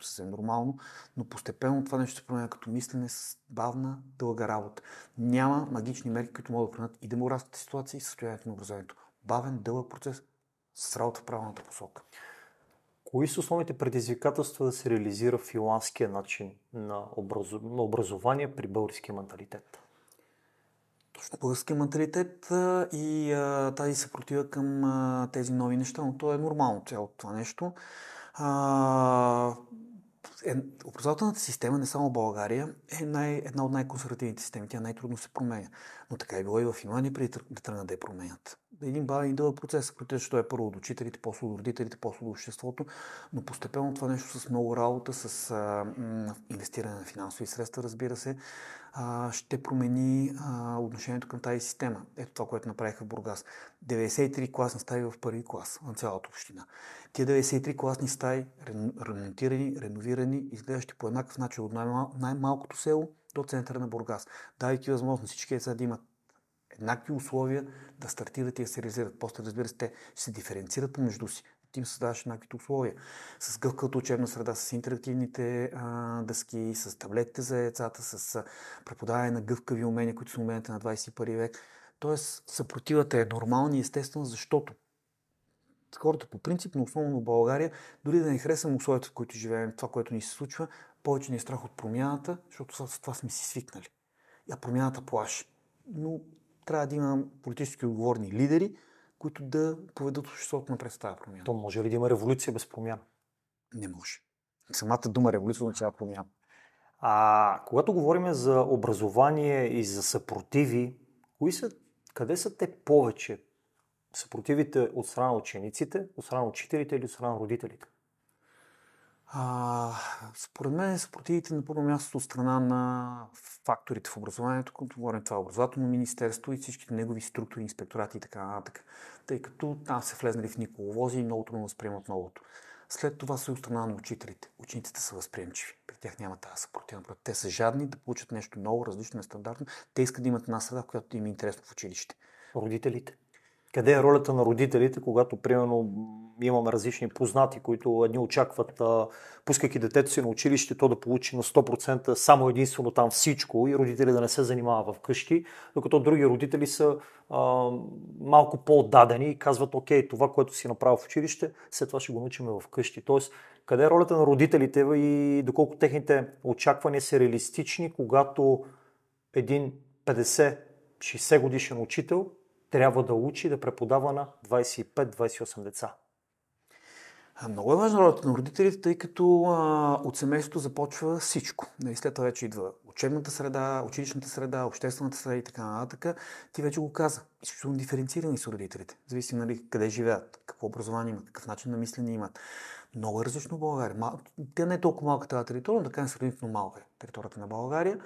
B: съвсем нормално, но постепенно това нещо се променя като мислене с бавна, дълга работа. Няма магични мерки, които могат да променят и демографската ситуация и състоянието на образованието. Бавен, дълъг процес с работа в правилната посока.
A: Кои са основните предизвикателства да се реализира филанския начин на, образу... на образование при българския менталитет?
B: точно българския менталитет и а, тази съпротива към а, тези нови неща, но то е нормално цялото това нещо. А, е, образователната система, не само България, е най, една от най-консервативните системи. Тя най-трудно се променя. Но така е било и в Финландия преди да тръгнат да я променят. Един бавен дълъг процес, който е, е първо от учителите, после от родителите, после от обществото, но постепенно това нещо с много работа, с а, м, инвестиране на финансови средства, разбира се, а, ще промени а, отношението към тази система. Ето това, което направиха в Бургас. 93 класни стаи в първи клас на цялата община. Тия 93 класни стаи, ремонтирани, реновирани, изглеждащи по еднакъв начин от най-малкото село до центъра на Бургас. Давайки възможност всички деца да имат еднакви условия да стартират и да се реализират. После, разбира се, те ще се диференцират помежду си. Ти им създаваш еднаквите условия. С гъвката учебна среда, с интерактивните а, дъски, с таблетите за децата, с а, преподаване на гъвкави умения, които са уменията на 21 век. Тоест, съпротивата е нормална и естествена, защото хората по принцип, но основно в България, дори да не харесваме условията, в които живеем, това, което ни се случва, повече ни е страх от промяната, защото с това сме си свикнали. А промяната плаши. Но трябва да има политически отговорни лидери, които да поведат обществото напред с тази промяна.
A: То може ли да има революция без промяна?
B: Не може. Самата дума революция означава промяна.
A: А когато говорим за образование и за съпротиви, кои са, къде са те повече? Съпротивите от страна на учениците, от страна на учителите или от страна на родителите?
B: А, според мен съпротивите на първо място от страна на факторите в образованието, като говорим това е образователно министерство и всичките негови структури, инспекторати и така нататък. Тъй като там се влезнали в николовози и много трудно възприемат новото. След това са от страна на учителите. Учениците са възприемчиви. При тях няма тази съпротива. Те са жадни да получат нещо ново, различно, нестандартно. Те искат да имат една среда, в която им е интересно в училище.
A: Родителите? Къде е ролята на родителите, когато, примерно, имаме различни познати, които едни очакват, а, пускайки детето си на училище, то да получи на 100% само единствено там всичко и родители да не се занимава вкъщи, докато други родители са а, малко по-отдадени и казват, окей, това, което си направил в училище, след това ще го научим вкъщи. Тоест, къде е ролята на родителите и доколко техните очаквания са реалистични, когато един 50-60 годишен учител трябва да учи да преподава на 25-28 деца.
B: Много е важна ролята на родителите, тъй като а, от семейството започва всичко. Нали, след това вече идва учебната среда, училищната среда, обществената среда и така нататък. Ти вече го каза. Изключително диференцирани са родителите. Зависи нали, къде живеят, какво образование имат, какъв начин на мислене имат. Много е различно в България. Мал... Тя не е толкова малка тази територия, но така е сравнително малка е територията на България,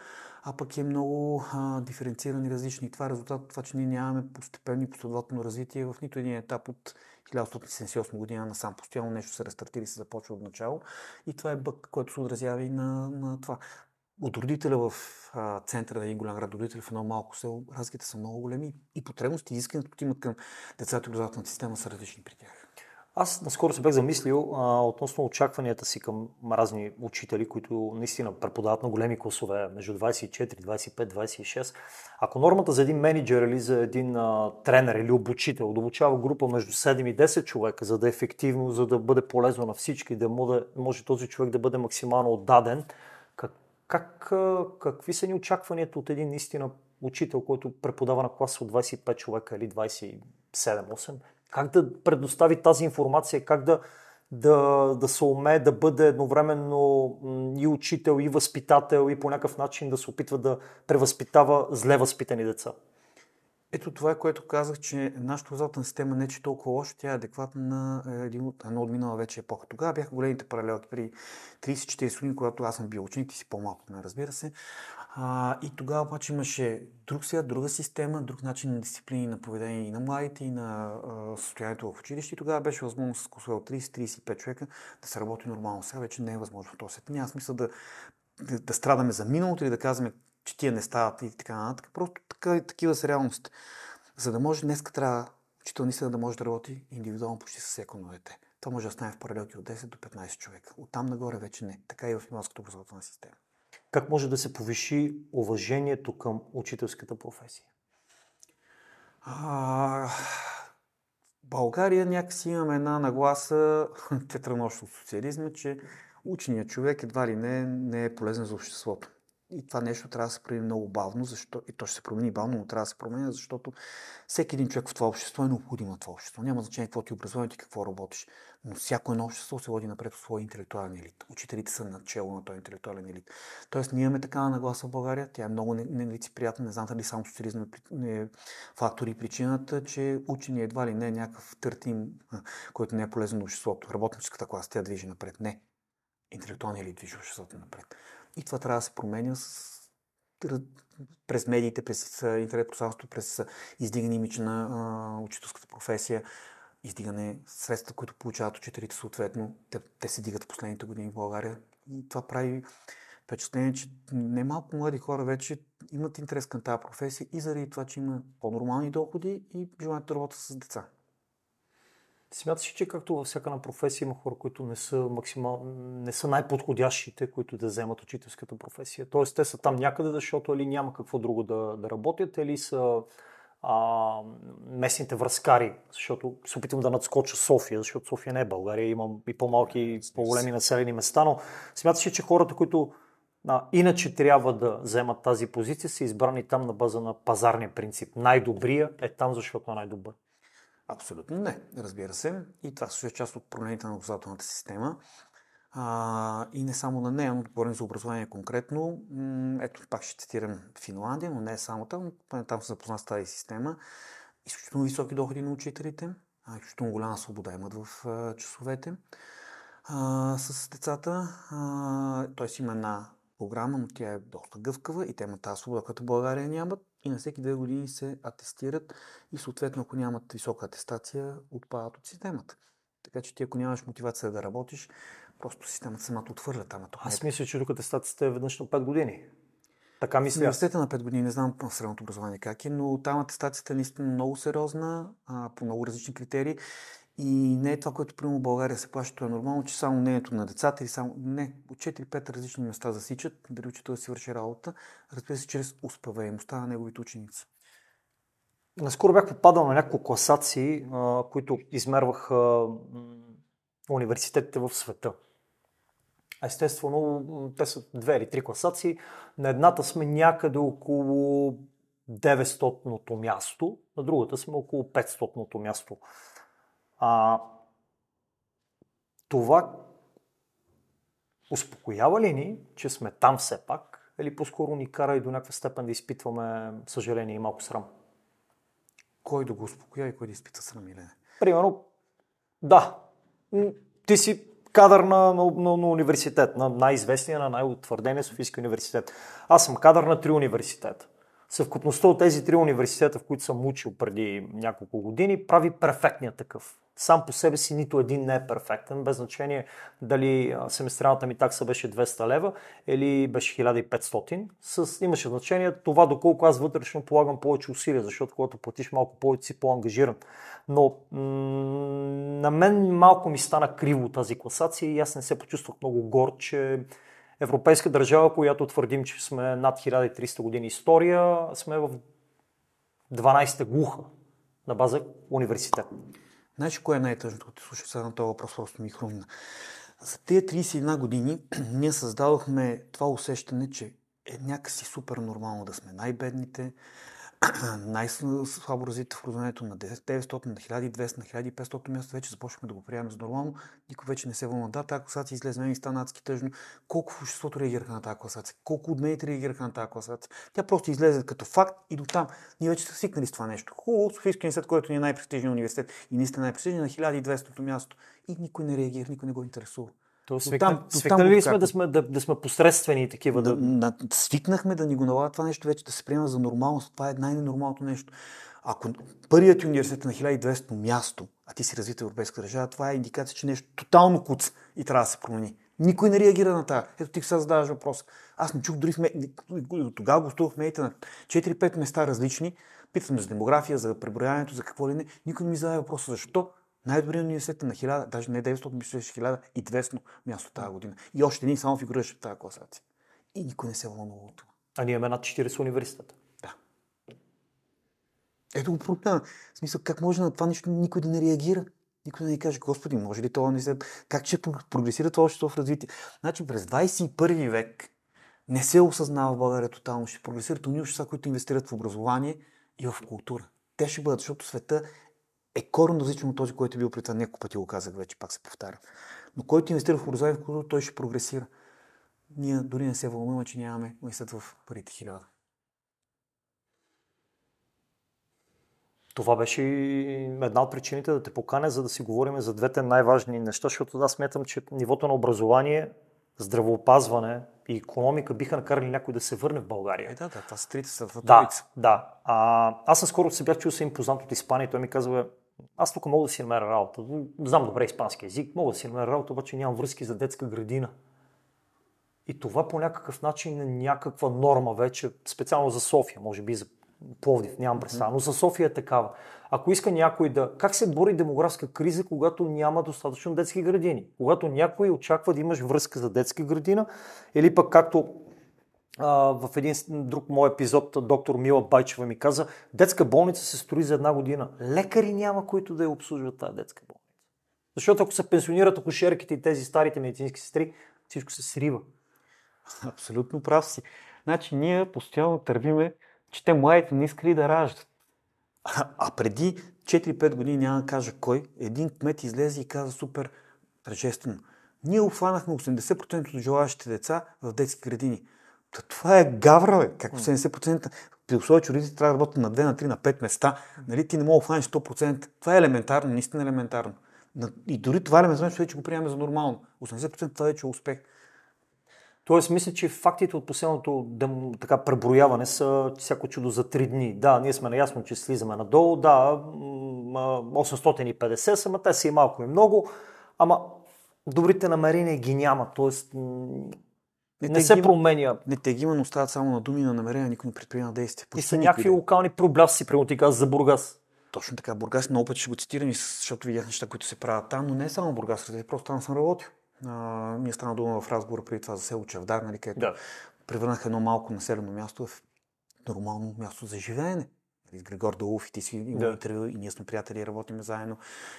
B: а пък е много а, диференцирани различни. И това е резултат от това, че ние нямаме постепенно и последователно развитие в нито един етап от 1978 година насам. Постоянно нещо се рестартира и се започва от начало. И това е бък, който се отразява и на, на това. От родителя в а, центъра на един голям град, родителя в едно малко село, разликите са много големи и потребности и искането, които имат към децата и образователната система са различни при тях.
A: Аз наскоро се бях замислил а, относно очакванията си към разни учители, които наистина преподават на големи класове, между 24, 25, 26. Ако нормата за един менеджер или за един а, тренер или обучител да обучава група между 7 и 10 човека, за да е ефективно, за да бъде полезно на всички, да може, този човек да бъде максимално отдаден, как, как, какви са ни очакванията от един наистина учител, който преподава на клас от 25 човека или 27-8? Как да предостави тази информация, как да, да, да се умее да бъде едновременно и учител, и възпитател, и по някакъв начин да се опитва да превъзпитава зле възпитани деца.
B: Ето това е което казах, че нашата образователна система не е че толкова лошо, тя е адекватна на един от, една от минала вече епоха. Тогава бяха големите паралелки при 30-40 години, когато аз съм бил ученик, ти си по-малко, не разбира се. А, и тогава обаче имаше друг свят, друга система, друг начин на дисциплини на поведение и на младите, и на а, състоянието в училище. И тогава беше възможно с класове от 30-35 човека да се работи нормално. Сега вече не е възможно в този. Няма смисъл да, да, да страдаме за миналото или да казваме, че тия не стават и така нататък. Просто така, такива са реалности. За да може днес трябва учител наистина да може да работи индивидуално почти с всяко едно дете. Това може да стане в паралелки от 10 до 15 човека. Оттам нагоре вече не. Така и в финландската образователна система.
A: Как може да се повиши уважението към учителската професия?
B: А, България някакси имаме една нагласа, те от социализма, че ученият човек едва ли не, не е полезен за обществото. И това нещо трябва да се промени много бавно, защо... и то ще се промени бавно, но трябва да се промени, защото всеки един човек в това общество е необходим на това общество. Няма значение какво ти е образованието и какво работиш. Но всяко едно общество се води напред от своя интелектуален елит. Учителите са начало на този интелектуален елит. Тоест, ние имаме такава нагласа в България. Тя е много нелицеприятна. Не знам дали само социализъм е фактор и причината, че учени едва ли не е някакъв търтим, който не е полезен на обществото. Работническата класа, тя движи напред. Не. Интелектуалният елит движи обществото напред. И това трябва да се променя с през медиите, през интернет пространството, през издигане имидж на а, учителската професия, издигане средства, които получават учителите съответно. Те, те се дигат в последните години в България. И това прави впечатление, че немалко млади хора вече имат интерес към тази професия и заради това, че има по-нормални доходи и желанието да работят с деца.
A: Смяташ, че както във всяка на професия има хора, които не са, максимал... не са най-подходящите, които да вземат учителската професия? Тоест, те са там някъде, защото или няма какво друго да, да работят, или са а, местните връзкари, защото се опитвам да надскоча София, защото София не е България, има и по-малки, по-големи населени места, но смяташ, че хората, които а, иначе трябва да вземат тази позиция, са избрани там на база на пазарния принцип. Най-добрия е там, защото е най-добър.
B: Абсолютно не, разбира се. И това също е част от промените на образователната система. А, и не само на нея, но говорим за образование конкретно. Ето, пак ще цитирам Финландия, но не е само там. Там се запозна с тази система. Изключително високи доходи на учителите, изключително голяма свобода имат в а, часовете а, с децата. Тоест има една програма, но тя е доста гъвкава и те имат тази свобода, като България нямат и на всеки две години се атестират и съответно, ако нямат висока атестация, отпадат от системата. Така че ти, ако нямаш мотивация да работиш, просто системата самата отвърля там.
A: Аз мисля, че тук атестацията е веднъж на 5 години. Така мисля.
B: Университета на 5 години, не знам по средното образование как е, но там атестацията е наистина много сериозна, а, по много различни критерии. И не е това, което примерно в България се плаща, е нормално, че само мнението на децата или само... Не, от 4-5 различни места засичат, дали да си върши работа, разбира се, чрез успеваемостта на неговите ученици.
A: Наскоро бях попадал на няколко класации, които измерваха университетите в света. Естествено, те са две или три класации. На едната сме някъде около 900-ното място, на другата сме около 500-ното място. А, това успокоява ли ни, че сме там все пак, или по-скоро ни кара и до някаква степен да изпитваме съжаление и малко срам?
B: Кой да го успокоява и кой да изпита срам или не?
A: Примерно, да, ти си кадър на, на, на, на университет, на най-известния, на най-утвърдения Софийски университет. Аз съм кадър на три университета съвкупността от тези три университета, в които съм учил преди няколко години, прави перфектния такъв. Сам по себе си нито един не е перфектен, без значение дали семестриалната ми такса беше 200 лева или беше 1500. С, имаше значение това доколко аз вътрешно полагам повече усилия, защото когато платиш малко повече си по-ангажиран. Но м- на мен малко ми стана криво тази класация и аз не се почувствах много горд, че европейска държава, която твърдим, че сме над 1300 години история, сме в 12-та глуха на база университет.
B: Знаеш, кое е най-тъжното, като слушах сега на този въпрос, просто ми хрумна. За тези 31 години ние създадохме това усещане, че е някакси супер нормално да сме най-бедните, най-слабо развитите в образованието на 900, на 1200, на 1500 място, вече започнахме да го приемаме за нормално. Никой вече не се вълнува. Да, тази класация излезе и стана адски тъжно. Колко в обществото реагираха на тази класация? Колко от медиите реагираха на тази класация? Тя просто излезе като факт и до там. Ние вече сме свикнали с това нещо. Хубаво, Софийски университет, който ни е най-престижният университет и наистина най-престижният на 1200 място. И никой не реагира, никой не го интересува.
A: То свикна, свикнали ли сме да сме, да, да сме посредствени и такива?
B: Да, да... свикнахме да ни го налага това нещо вече да се приема за нормалност. Това е най-нормалното нещо. Ако първият университет е на 1200 място, а ти си развита европейска държава, това е индикация, че нещо тотално куц и трябва да се промени. Никой не реагира на това. Ето ти сега задаваш въпрос. Аз не чух дори в ме... Тогава гостувах медиите на 4-5 места различни. Питам за демография, за преброяването, за какво ли не. Никой не ми зададе въпроса защо най-добрият университет е на 1000, даже не 900, мисля, 1200 място тази година. И още един само фигурираше в тази класация. И никой не се вълнува от това.
A: А ние имаме над 40 университета.
B: Да. Ето го проблема. В смисъл, как може на това нещо никой да не реагира? Никой да не каже, Господи, може ли това се... Как ще прогресира това общество в развитие? Значи през 21 век не се осъзнава в България тотално. Ще прогресират уни общества, които инвестират в образование и в култура. Те ще бъдат, защото света е коренно различен от този, който е бил при това. Няколко пъти го казах вече, пак се повтаря. Но който инвестира в образование в култура, той ще прогресира. Ние дори не се вълнуваме, че нямаме мислят в парите хиляда.
A: Това беше една от причините да те поканя, за да си говорим за двете най-важни неща, защото аз смятам, че нивото на образование, здравоопазване и економика биха накарали някой да се върне в България.
B: Е, да, да, това са трите са в
A: Да, да. А, аз скоро се бях чул с един познат от Испания и той ми казва, аз тук мога да си намеря работа. Знам добре испански язик, мога да си намеря работа, обаче нямам връзки за детска градина. И това по някакъв начин е някаква норма вече, специално за София, може би за Пловдив, нямам представа, но за София е такава. Ако иска някой да... Как се бори демографска криза, когато няма достатъчно детски градини? Когато някой очаква да имаш връзка за детска градина, или пък както в един друг мой епизод доктор Мила Байчева ми каза, детска болница се строи за една година. Лекари няма, които да я обслужват тази детска болница. Защото ако се пенсионират акушерките и тези старите медицински сестри, всичко се срива.
B: Абсолютно прав си. Значи ние постоянно тървиме, че те младите не искали да раждат. А, а преди 4-5 години, няма да кажа кой, един кмет излезе и каза супер тържествено. Ние обхванахме 80% от желаящите деца в детски градини. Та това е гавра, бе. Как 80%? При условие, че родителите трябва да работят на 2, на 3, на 5 места. Нали, ти не мога да хванеш 100%. Това е елементарно, наистина елементарно. И дори това е елементарно, че го приемаме за нормално. 80% това вече е успех.
A: Тоест, мисля, че фактите от последното дем, така преброяване са всяко чудо за 3 дни. Да, ние сме наясно, че слизаме надолу. Да, 850 са, ма те са и малко и много. Ама добрите намерения ги няма. Тоест, не, не се
B: ги,
A: променя.
B: Не те ги има, но стават само на думи на намерения, никой не предприема действия.
A: И са някакви локални пробляси, примерно ти каза за Бургас.
B: Точно така, Бургас много пъти ще го цитирам, защото видях неща, които се правят там, но не е само Бургас, просто там съм работил. А, ние стана дума в разговора преди това за село Чавдар, нали, където да. превърнах едно малко населено място в нормално място за живеене. Нали, Григор Долов и ти си има да. интервю и ние сме приятели и работиме заедно.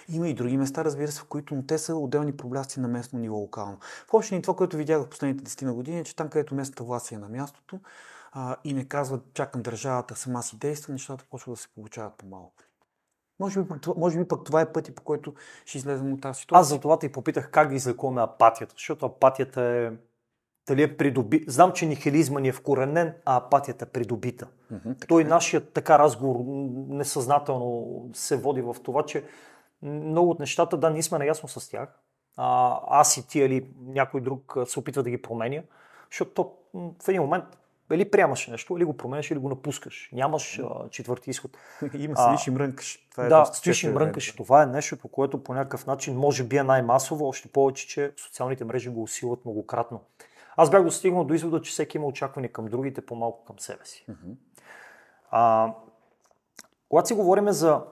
B: Има и други места, разбира се, в които но те са отделни проблясти на местно ниво локално. В общини това, което видях в последните 10 години е, че там, където местната власт е на мястото а, и не казват чакам държавата, сама си действа, нещата почват да се получават по-малко. Може би, може би пък това е пъти, по който ще излезем от тази ситуация.
A: Аз за това те попитах как да излекуваме апатията, защото апатията е дали е придоби... Знам, че нихилизма ни е вкоренен, а апатията е придобита. Mm-hmm, Той е. нашият така разговор несъзнателно се води в това, че много от нещата, да, ние сме наясно с тях. А, аз и ти или някой друг се опитва да ги променя, защото в един момент или приемаш нещо, или го променяш, или го напускаш. Нямаш а, четвърти изход.
B: Има, стоиш и мрънкаш.
A: Това е да, стоиш и мрънкаш. Това е нещо, по което по някакъв начин може би е най-масово, още повече, че социалните мрежи го усилват многократно. Аз бях достигнал до извода, че всеки има очакване към другите, по-малко към себе си. Mm-hmm. А, когато си говорим за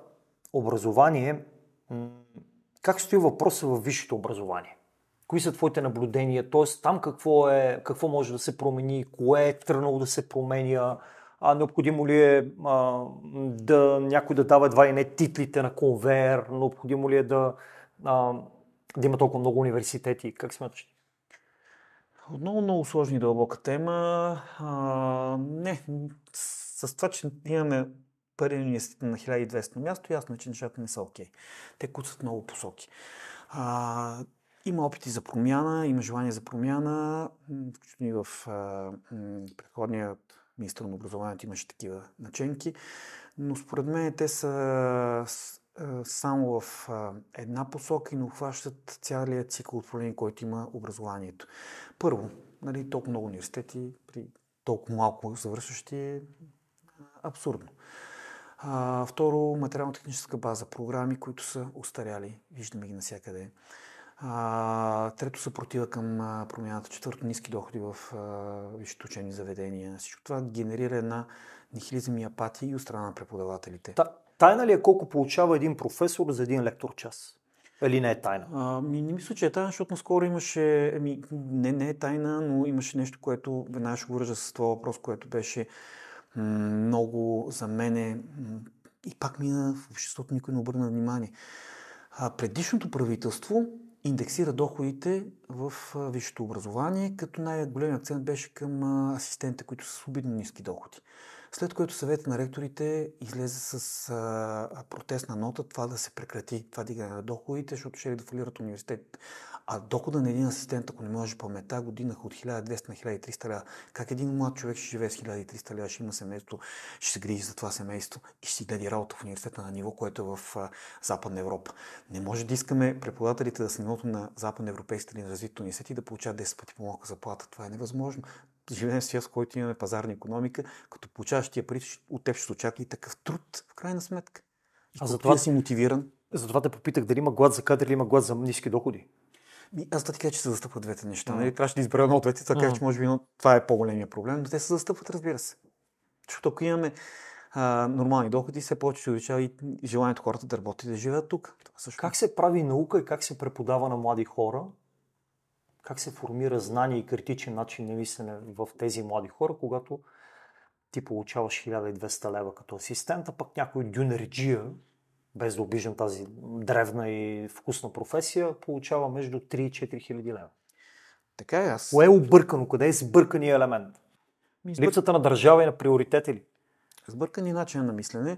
A: образование, как стои въпроса във висшето образование? Кои са твоите наблюдения? Т.е. там какво, е, какво може да се промени, кое е тръгнало да се променя, а, необходимо ли е а, да някой да дава едва и не титлите на конвейер, необходимо ли е да, а, да има толкова много университети? Как смяташ?
B: Отново много сложна и дълбока тема. А, не, с това, че имаме първи университет на 1200 на място, ясно е, че нещата не са окей. Okay. Те куцат много посоки. А, има опити за промяна, има желание за промяна. Включително и в предходния министър на образованието имаше такива наченки. Но според мен те са само в една посока и не обхващат цялият цикъл от проблеми, който има образованието. Първо, нали, толкова много университети при толкова малко завършващи е абсурдно. А, второ, материално-техническа база, програми, които са устаряли, виждаме ги навсякъде. А, трето съпротива към промяната. Четвърто ниски доходи в висшето учени заведения. Всичко това генерира една нихилизъм и апатия и от страна на преподавателите.
A: Та, тайна ли е колко получава един професор за един лектор час? Или не е тайна?
B: А, ми, не мисля, че е тайна, защото наскоро имаше... Ами, не, не е тайна, но имаше нещо, което веднага ще го вържа с това въпрос, което беше м- много за мене м- и пак мина в обществото, никой не обърна внимание. А, предишното правителство индексира доходите в висшето образование, като най-голям акцент беше към асистентите, които са с обидно ниски доходи. След което съвет на ректорите излезе с а, протестна нота това да се прекрати, това дигане на доходите, защото ще да фалират университет. А дохода на един асистент, ако не може памета, година от 1200 на 1300 лева. Как един млад човек ще живее с 1300 лева, ще има семейство, ще се грижи за това семейство и ще си даде работа в университета на ниво, което е в а, Западна Европа. Не може да искаме преподавателите да са нивото на Западна европейските или на развитите университети да получават 10 пъти по-малка заплата. Това е невъзможно живеем в свят, в който имаме пазарна економика, като получаваш тия пари, от теб ще се очаква и такъв труд, в крайна сметка. И а затова си мотивиран.
A: Затова те попитах дали има глад за кадри или има глад за ниски доходи.
B: Ми, аз да ти кажа, че се застъпват двете неща. Mm. Нали? Трябваше да избера едно от двете, така mm. че може би но това е по-големия проблем, но те се застъпват, разбира се. Защото ако имаме а, нормални доходи, все повече се увеличава и желанието хората да работят и да живеят тук.
A: Това също. Как се прави наука и как се преподава на млади хора, как се формира знание и критичен начин на мислене в тези млади хора, когато ти получаваш 1200 лева като асистент, а пък някой дюнерджия, без да обиждам тази древна и вкусна професия, получава между 3 и 4 хиляди лева.
B: Така е аз.
A: Кое е объркано? Къде е сбъркания елемент? Липсата на държава и на приоритети ли?
B: Сбъркани начин на мислене.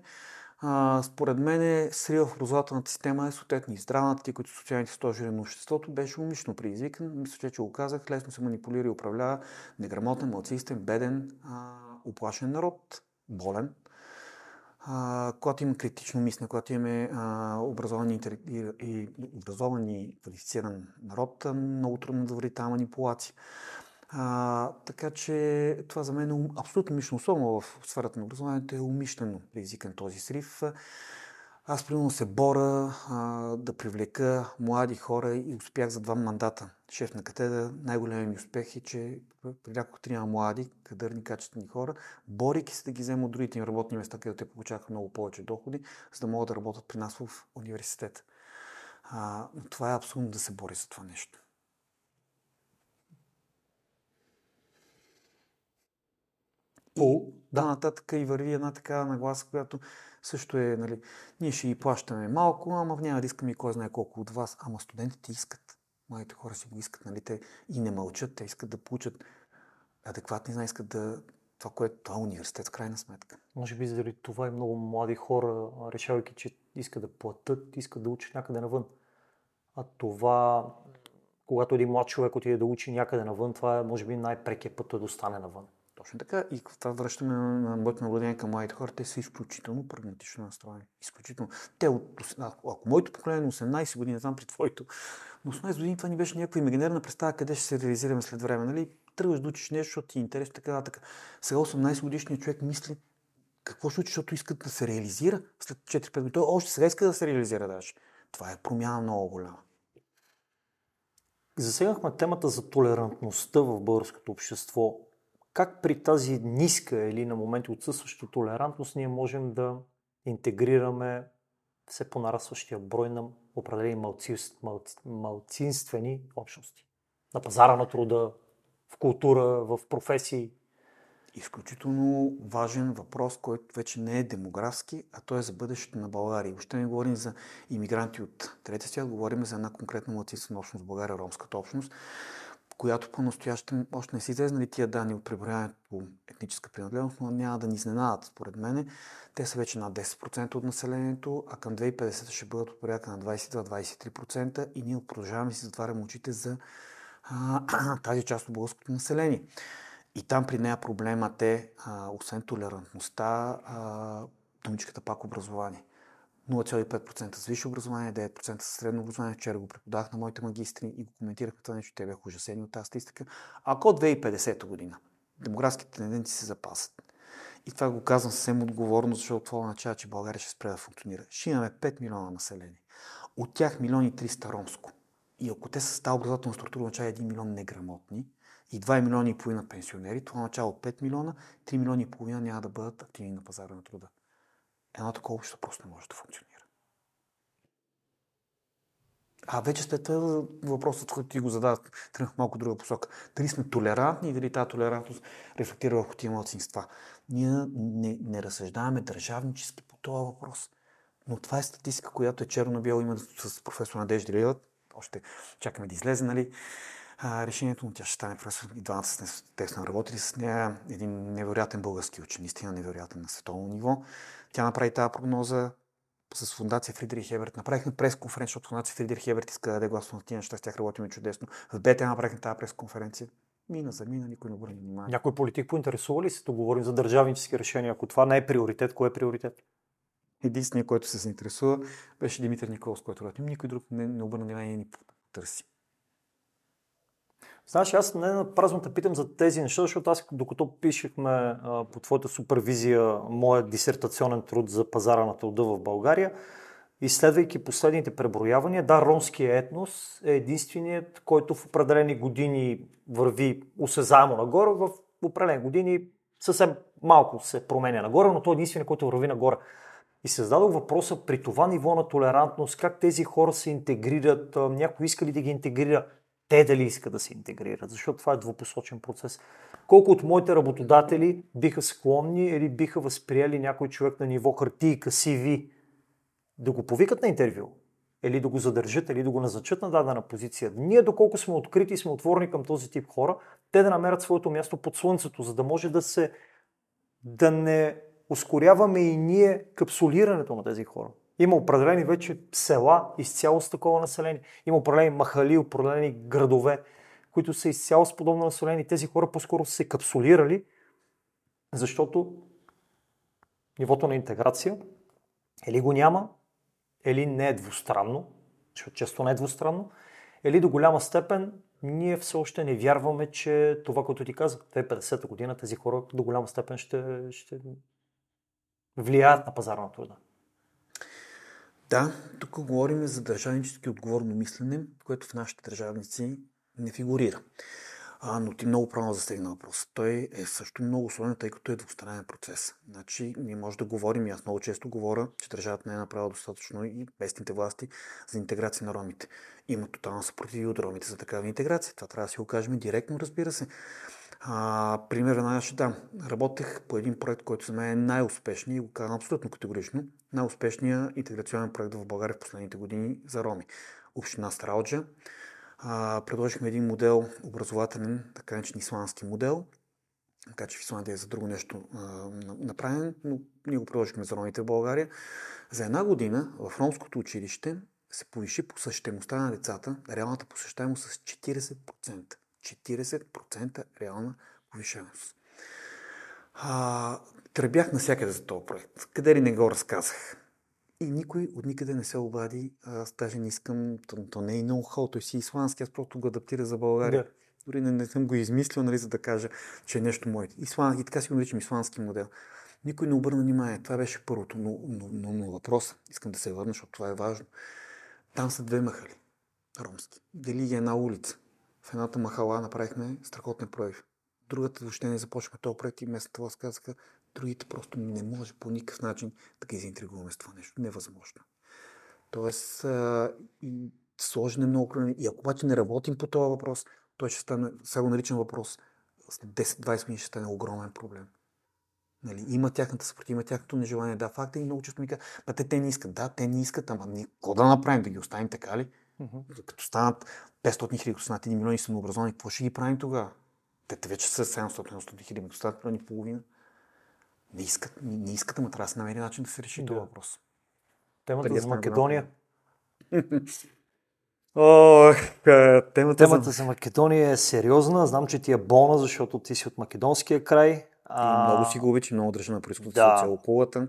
B: А, според мен срива в образователната система е съответно и здравната, ти, които социалните стожери на обществото, беше умишлено предизвикан. Мисля, че го казах, лесно се манипулира и управлява неграмотен, младсистен, беден, а, оплашен народ, болен. А, когато има критично мислене, когато имаме образован и, и образован и квалифициран народ, много трудно да върви тази манипулация. А, така че това за мен е абсолютно умишлено, особено в сферата на образованието е умишлено предизвикан този срив. Аз примерно се бора а, да привлека млади хора и успях за два мандата. Шеф на катедра, най-големият ми успех е, че привлякох трима млади, кадърни, качествени хора, борейки се да ги взема от другите им работни места, където те получаваха много повече доходи, за да могат да работят при нас в университета. А, това е абсурдно да се бори за това нещо. И да, нататък и върви една такава нагласа, която също е, нали, ние ще ги плащаме малко, ама няма да искаме и кой знае колко от вас. Ама студентите искат. Младите хора си го искат, нали, те и не мълчат, те искат да получат адекватни знания, искат да това, което това е университет, в крайна сметка.
A: Може би заради това и много млади хора, решавайки, че искат да платят, искат да учат някъде навън. А това, когато един млад човек отиде да учи някъде навън, това е, може би, най-прекият път да остане навън.
B: Точно така. И това връщаме на моето наблюдение към младите хора. Те са изключително прагматично настроени. Изключително. Те от, ако моето поколение на 18 години, знам при твоето, но 18 години това ни беше някаква имагинерна представа къде ще се реализираме след време. Нали? Тръгваш да учиш нещо, защото ти е интересно, така, така. Сега 18 годишният човек мисли какво ще учи, защото иска да се реализира след 4-5 години. Той още сега иска да се реализира даже. Това е промяна много голяма.
A: Засегнахме темата за толерантността в българското общество как при тази ниска или на моменти отсъстваща толерантност ние можем да интегрираме все по-нарастващия брой на определени малцинствени общности. На пазара на труда, в култура, в професии.
B: Изключително важен въпрос, който вече не е демографски, а той е за бъдещето на България. Въобще не говорим за иммигранти от третия свят, говорим за една конкретна младсинствена общност в България, ромската общност която по-настоящем още не са излезнали тия данни от преброяването по етническа принадлежност, но няма да ни изненадат, според мен. Те са вече над 10% от населението, а към 2050 ще бъдат от порядка на 22-23% и ние продължаваме да си затваряме очите за а, тази част от българското население. И там при нея проблемът е, а, освен толерантността, а, думичката пак образование. 0,5% с висше образование, 9% с средно образование. Вчера го преподах на моите магистри и го коментирах това нещо. Те бяха ужасени от тази статистика. Ако 2050 година демографските тенденции се запасят, и това го казвам съвсем отговорно, защото това означава, че България ще спре да функционира. Ще имаме 5 милиона население. От тях милиони 300 ромско. И ако те са тази образователна структура, означава 1 милион неграмотни и 2 милиона и половина пенсионери, това означава от 5 милиона, 3 милиона и половина няма да бъдат активни на пазара на труда едно такова общество просто не може да функционира. А вече след това въпросът, който ти го зададат, тръгнах малко друга посока. Дали сме толерантни и дали тази толерантност рефлектира върху тия младсинства. Ние не, не разсъждаваме държавнически по този въпрос. Но това е статистика, която е черно-бяло. Има с професор Надежда Лилът, още чакаме да излезе, нали? А, решението, но тя ще стане професор. И двамата с те сме работили с нея. Един невероятен български учен, наистина невероятен на световно ниво. Тя направи тази прогноза с фундация Фридрих Хеберт. Направихме пресконференция, защото фундация Фридрих Хеберт иска да даде глас на тия неща, с тях работим чудесно. В БТ направихме тази пресконференция. Мина за мина, никой не обърне внимание.
A: Някой политик поинтересува ли се, да говорим за държавнически решения? Ако това не е приоритет, кое е приоритет?
B: Единственият, който се заинтересува, беше Димитър Николов, с който работим. Никой друг не, не обърна внимание и ни търси.
A: Знаеш, аз не на празно те питам за тези неща, защото аз докато пишехме а, по твоята супервизия моят дисертационен труд за пазара на труда в България, изследвайки последните преброявания, да, ромския етнос е единственият, който в определени години върви осезаемо нагоре, в определени години съвсем малко се променя нагоре, но той е единственият, който върви нагоре. И се зададох въпроса при това ниво на толерантност, как тези хора се интегрират, някой иска ли да ги интегрира, те дали искат да се интегрират, защото това е двупосочен процес. Колко от моите работодатели биха склонни или биха възприели някой човек на ниво хартийка, CV, да го повикат на интервю, или да го задържат, или да го назначат на дадена позиция. Ние, доколко сме открити и сме отворени към този тип хора, те да намерят своето място под слънцето, за да може да се да не ускоряваме и ние капсулирането на тези хора. Има определени вече села изцяло с такова население. Има определени махали, определени градове, които са изцяло с подобно население. Тези хора по-скоро са се капсулирали, защото нивото на интеграция или го няма, или не е двустранно, защото често не е двустранно, или до голяма степен ние все още не вярваме, че това, което ти казах, 2050 година тези хора до голяма степен ще, ще влияят на пазара на труда.
B: Да, тук говорим за държавнически отговорно мислене, което в нашите държавници не фигурира. А, но ти много правилно засегна въпрос. Той е също много сложен, тъй като е двустранен процес. Значи, ние може да говорим, и аз много често говоря, че държавата не е направила достатъчно и местните власти за интеграция на ромите. Има тотална съпротиви от ромите за такава интеграция. Това трябва да си го кажем директно, разбира се. А, пример на ще дам. Работех по един проект, който за мен е най-успешният и го казвам абсолютно категорично. Най-успешният интеграционен проект в България в последните години за роми. Община Стралджа. А, предложихме един модел, образователен, така наречен исландски модел, така че в Исландия е за друго нещо а, направен, но ние го предложихме за ромите в България. За една година в ромското училище се повиши посещаемостта на децата, реалната посещаемост с 40%. 40% реална повишеност. А, тръбях навсякъде за този проект. Къде ли не го разказах. И никой от никъде не се обади. Аз даже не искам, то, то не е ноу-хау, той си исландски, аз просто го адаптира за България. Да. Дори не, не съм го измислил, нали, за да кажа, че е нещо мое. И така си го наричам исландски модел. Никой не обърна внимание. Това беше първото. Но, но, но, но въпроса, искам да се върна, защото това е важно. Там са две махали. Ромски. Дели е една улица. В едната махала направихме страхотни прояви. Другата въобще не започнахме този проект и местната власт казаха, другите просто не може по никакъв начин да ги заинтригуваме с това нещо. Невъзможно. Тоест, сложен е много кръвен. И ако обаче не работим по този въпрос, той ще стане, сега го наричам въпрос, 10-20 минути ще стане огромен проблем. Нали, има тяхната съпротива, има тяхното нежелание. Да, факта и много често ми казват, те, те не искат. Да, те не искат, ама ние да направим? Да ги оставим така ли? Uh-huh. Като станат 500 хиляди, като станат 1 милион и самообразовани, какво ще ги правим тогава? Те, вече са 700 хиляди, като станат милиони и половина. Не искат, не, не искат, ама трябва да се намери начин да се реши да. този въпрос.
A: Темата Преди за Македония.
B: О, темата,
A: темата за... за Македония е сериозна. Знам, че ти е болна, защото ти си от македонския край.
B: А... И много си го обича, много държа на происход да. социокулата.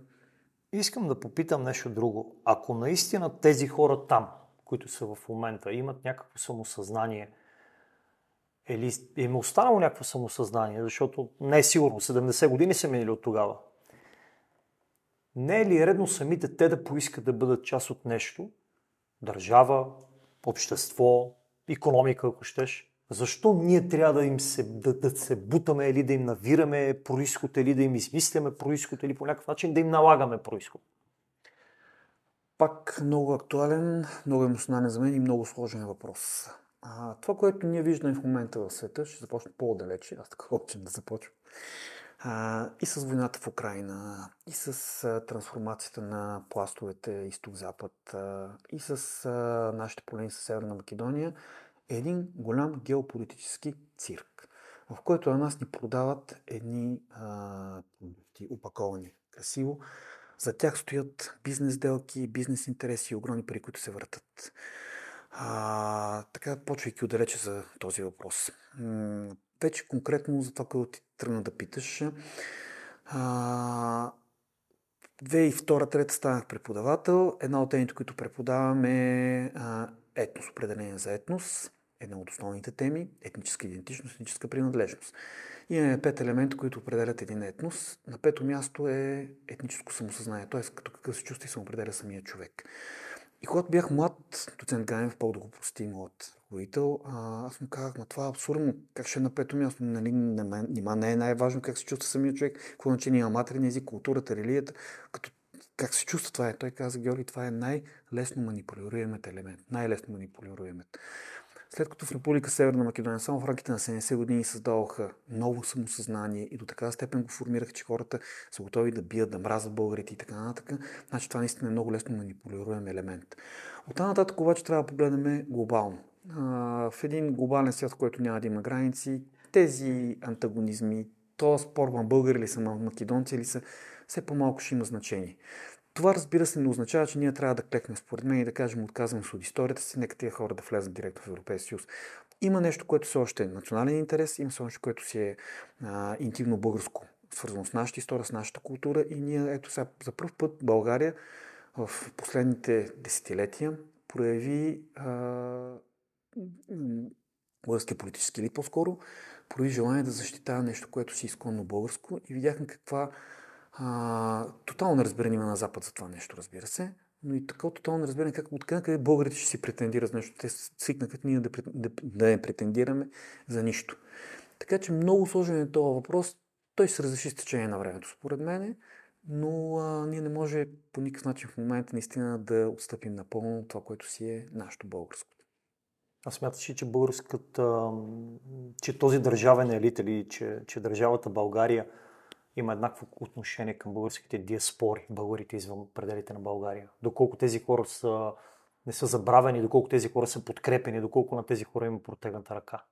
A: Искам да попитам нещо друго. Ако наистина тези хора там, които са в момента, имат някакво самосъзнание, или им е останало някакво самосъзнание, защото не е сигурно, 70 години са минали от тогава. Не е ли редно самите те да поискат да бъдат част от нещо? Държава, общество, економика, ако щеш. Защо ние трябва да им се, да, да се бутаме или да им навираме происход, или да им измисляме происход, или по някакъв начин да им налагаме происход?
B: Пак много актуален, много емоционален за мен и много сложен въпрос. А, това, което ние виждаме в момента в света, ще започне по-далече, аз така обичам да започвам. А, и с войната в Украина, и с а, трансформацията на пластовете изток-запад, а, и с а, нашите полени с Северна Македония, е един голям геополитически цирк, в който на нас ни продават едни а, продукти, опаковани красиво. За тях стоят бизнес делки, бизнес интереси и огромни пари, които се въртат. А, така, почвайки отдалече за този въпрос. Вече конкретно за това, което ти тръгна да питаш. А, 2002-2003 станах преподавател. Една от темите, които преподавам е а, етнос, определение за етнос. Една от основните теми – етническа идентичност, етническа принадлежност. Имаме пет елемента, които определят един етнос. На пето място е етническо самосъзнание, т.е. като какъв се чувства и се определя самия човек. И когато бях млад, доцент Ганев, по да го прости млад ръководител, аз му казах, на това е абсурдно, как ще е на пето място, нали, нима не е най-важно как се чувства самия човек, какво значение има матерен език, културата, религията, като как се чувства това е. Той каза, Георги, това е най-лесно манипулируемият елемент, най-лесно манипулируемият. След като в Република Северна Македония само в рамките на 70 години създадоха ново самосъзнание и до такава степен го формираха, че хората са готови да бият, да мразят българите и така нататък, значи това наистина е много лесно манипулируем елемент. От тази нататък обаче трябва да погледнем глобално. в един глобален свят, в който няма да има граници, тези антагонизми, то спор на българи ли са, македонци ли са, все по-малко ще има значение. Това разбира се не означава, че ние трябва да клекнем според мен и да кажем отказваме се от историята си, нека тия хора да влезат директно в Европейския съюз. Има нещо, което все още е национален интерес, има все нещо, което си е а, интимно българско, свързано с нашата история, с нашата култура и ние, ето сега, за първ път България в последните десетилетия прояви а, българския политически елит по-скоро, прояви желание да защитава нещо, което си е изконно българско и видяхме каква а, тотално неразбиране има на Запад за това нещо, разбира се, но и така тотално неразбиране как откъде къде българите ще си претендират за нещо. Те свикнаха ние да, да, да не претендираме за нищо. Така че много сложен е този въпрос. Той се разреши с течение на времето, според мен, но а, ние не може по никакъв начин в момента наистина да отстъпим напълно това, което си е нашето българско.
A: А смяташ че българската, че този държавен елит или че, че държавата България има еднакво отношение към българските диаспори, българите извън пределите на България. Доколко тези хора са, не са забравени, доколко тези хора са подкрепени, доколко на тези хора има протегната ръка.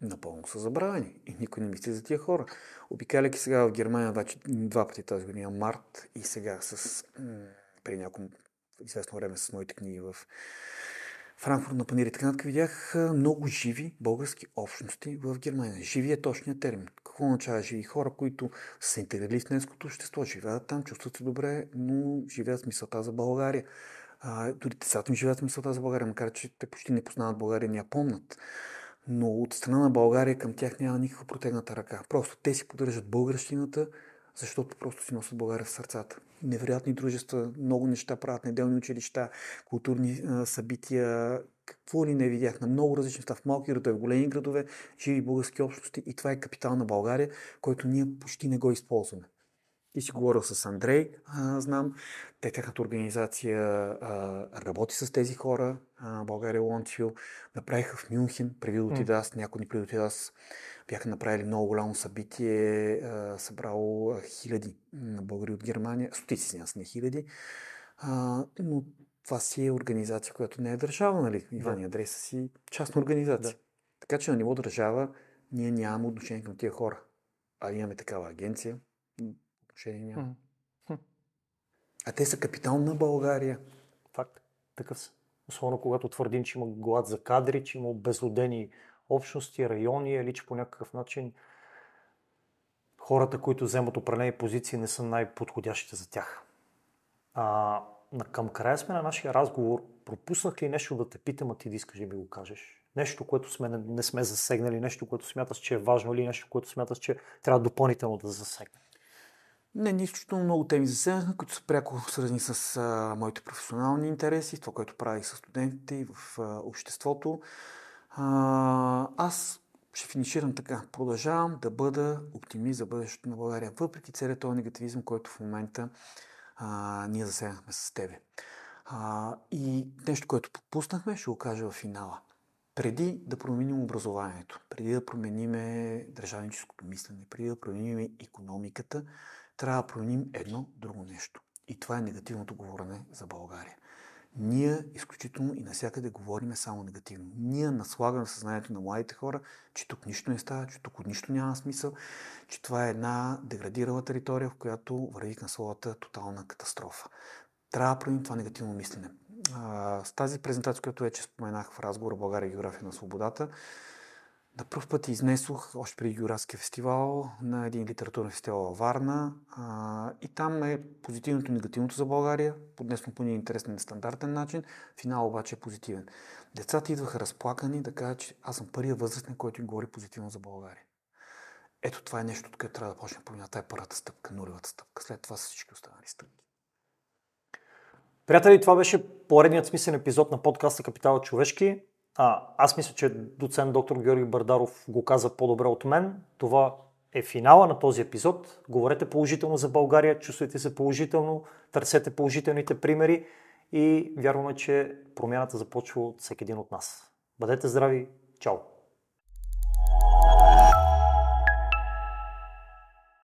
B: Напълно са забравени и никой не мисли за тия хора. Обикаляйки сега в Германия два, два пъти тази година, март и сега с, м- при няколко известно време с моите книги в Франкфурт на Панир и така нататък видях много живи български общности в Германия. Живи е точният термин. Какво означава живи? Хора, които са интеграли в немското общество, живеят там, чувстват се добре, но живеят с мисълта за България. А, дори децата ми живеят с мисълта за България, макар че те почти не познават България, не я помнят. Но от страна на България към тях няма никаква протегната ръка. Просто те си поддържат българщината, защото просто си носят България в сърцата. Невероятни дружества, много неща правят, неделни училища, културни а, събития, какво ли не видях на много различни места, в малки градове, в големи градове, живи български общности и това е капитал на България, който ние почти не го използваме. И си говорил с Андрей, а, знам. Те, тяхната организация а, работи с тези хора. А, България Лонтвил. Направиха в Мюнхен, преди да отида аз, някой дни преди да аз, бяха направили много голямо събитие, събрало хиляди българи от Германия, стотици нас, не хиляди. Но това си е организация, която не е държава, нали? Иван и Андрей са си частна организация. Да. Така че на ниво държава ние нямаме отношение към тия хора. А имаме такава агенция, отношение няма. А те са капитал на България.
A: Факт. Такъв са. Особено когато твърдим, че има глад за кадри, че има обезлюдени общности, райони или че по някакъв начин хората, които вземат определени позиции, не са най-подходящите за тях. А, към края сме на нашия разговор. Пропуснах ли нещо да те питам, а ти да искаш да ми го кажеш? Нещо, което сме, не сме засегнали, нещо, което смяташ, че е важно или нещо, което смяташ, че трябва допълнително да засегнем?
B: Не, нищо много теми засегнахме, които са пряко свързани с а, моите професионални интереси, това, което правих с студентите и в а, обществото. А, аз ще финиширам така. Продължавам да бъда оптимист за бъдещето на България, въпреки целият този негативизъм, който в момента а, ние засегнахме с тебе. А, и нещо, което пропуснахме, ще го кажа в финала. преди да променим образованието, преди да променим държавническото мислене, преди да променим економиката, трябва да променим едно друго нещо. И това е негативното говорене за България. Ние изключително и навсякъде говориме само негативно. Ние наслагаме съзнанието на младите хора, че тук нищо не става, че тук нищо няма смисъл, че това е една деградирала територия, в която върви към своята тотална катастрофа. Трябва да променим това негативно мислене. А, с тази презентация, която вече споменах в разговора България и география на свободата, на първ път изнесох, още преди Географския фестивал, на един литературен фестивал във Варна. А, и там е позитивното и негативното за България. Поднесно по един интересен нестандартен начин. Финал обаче е позитивен. Децата идваха разплакани да кажат, че аз съм първия възрастен, който им говори позитивно за България. Ето това е нещо, от което трябва да почне промяна. Това е първата стъпка, нулевата стъпка. След това са всички останали стъпки.
A: Приятели, това беше поредният смислен епизод на подкаста Капитал човешки. А, аз мисля, че доцент доктор Георги Бардаров го каза по-добре от мен. Това е финала на този епизод. Говорете положително за България, чувствайте се положително, търсете положителните примери и вярваме, че промяната започва от всеки един от нас. Бъдете здрави! Чао!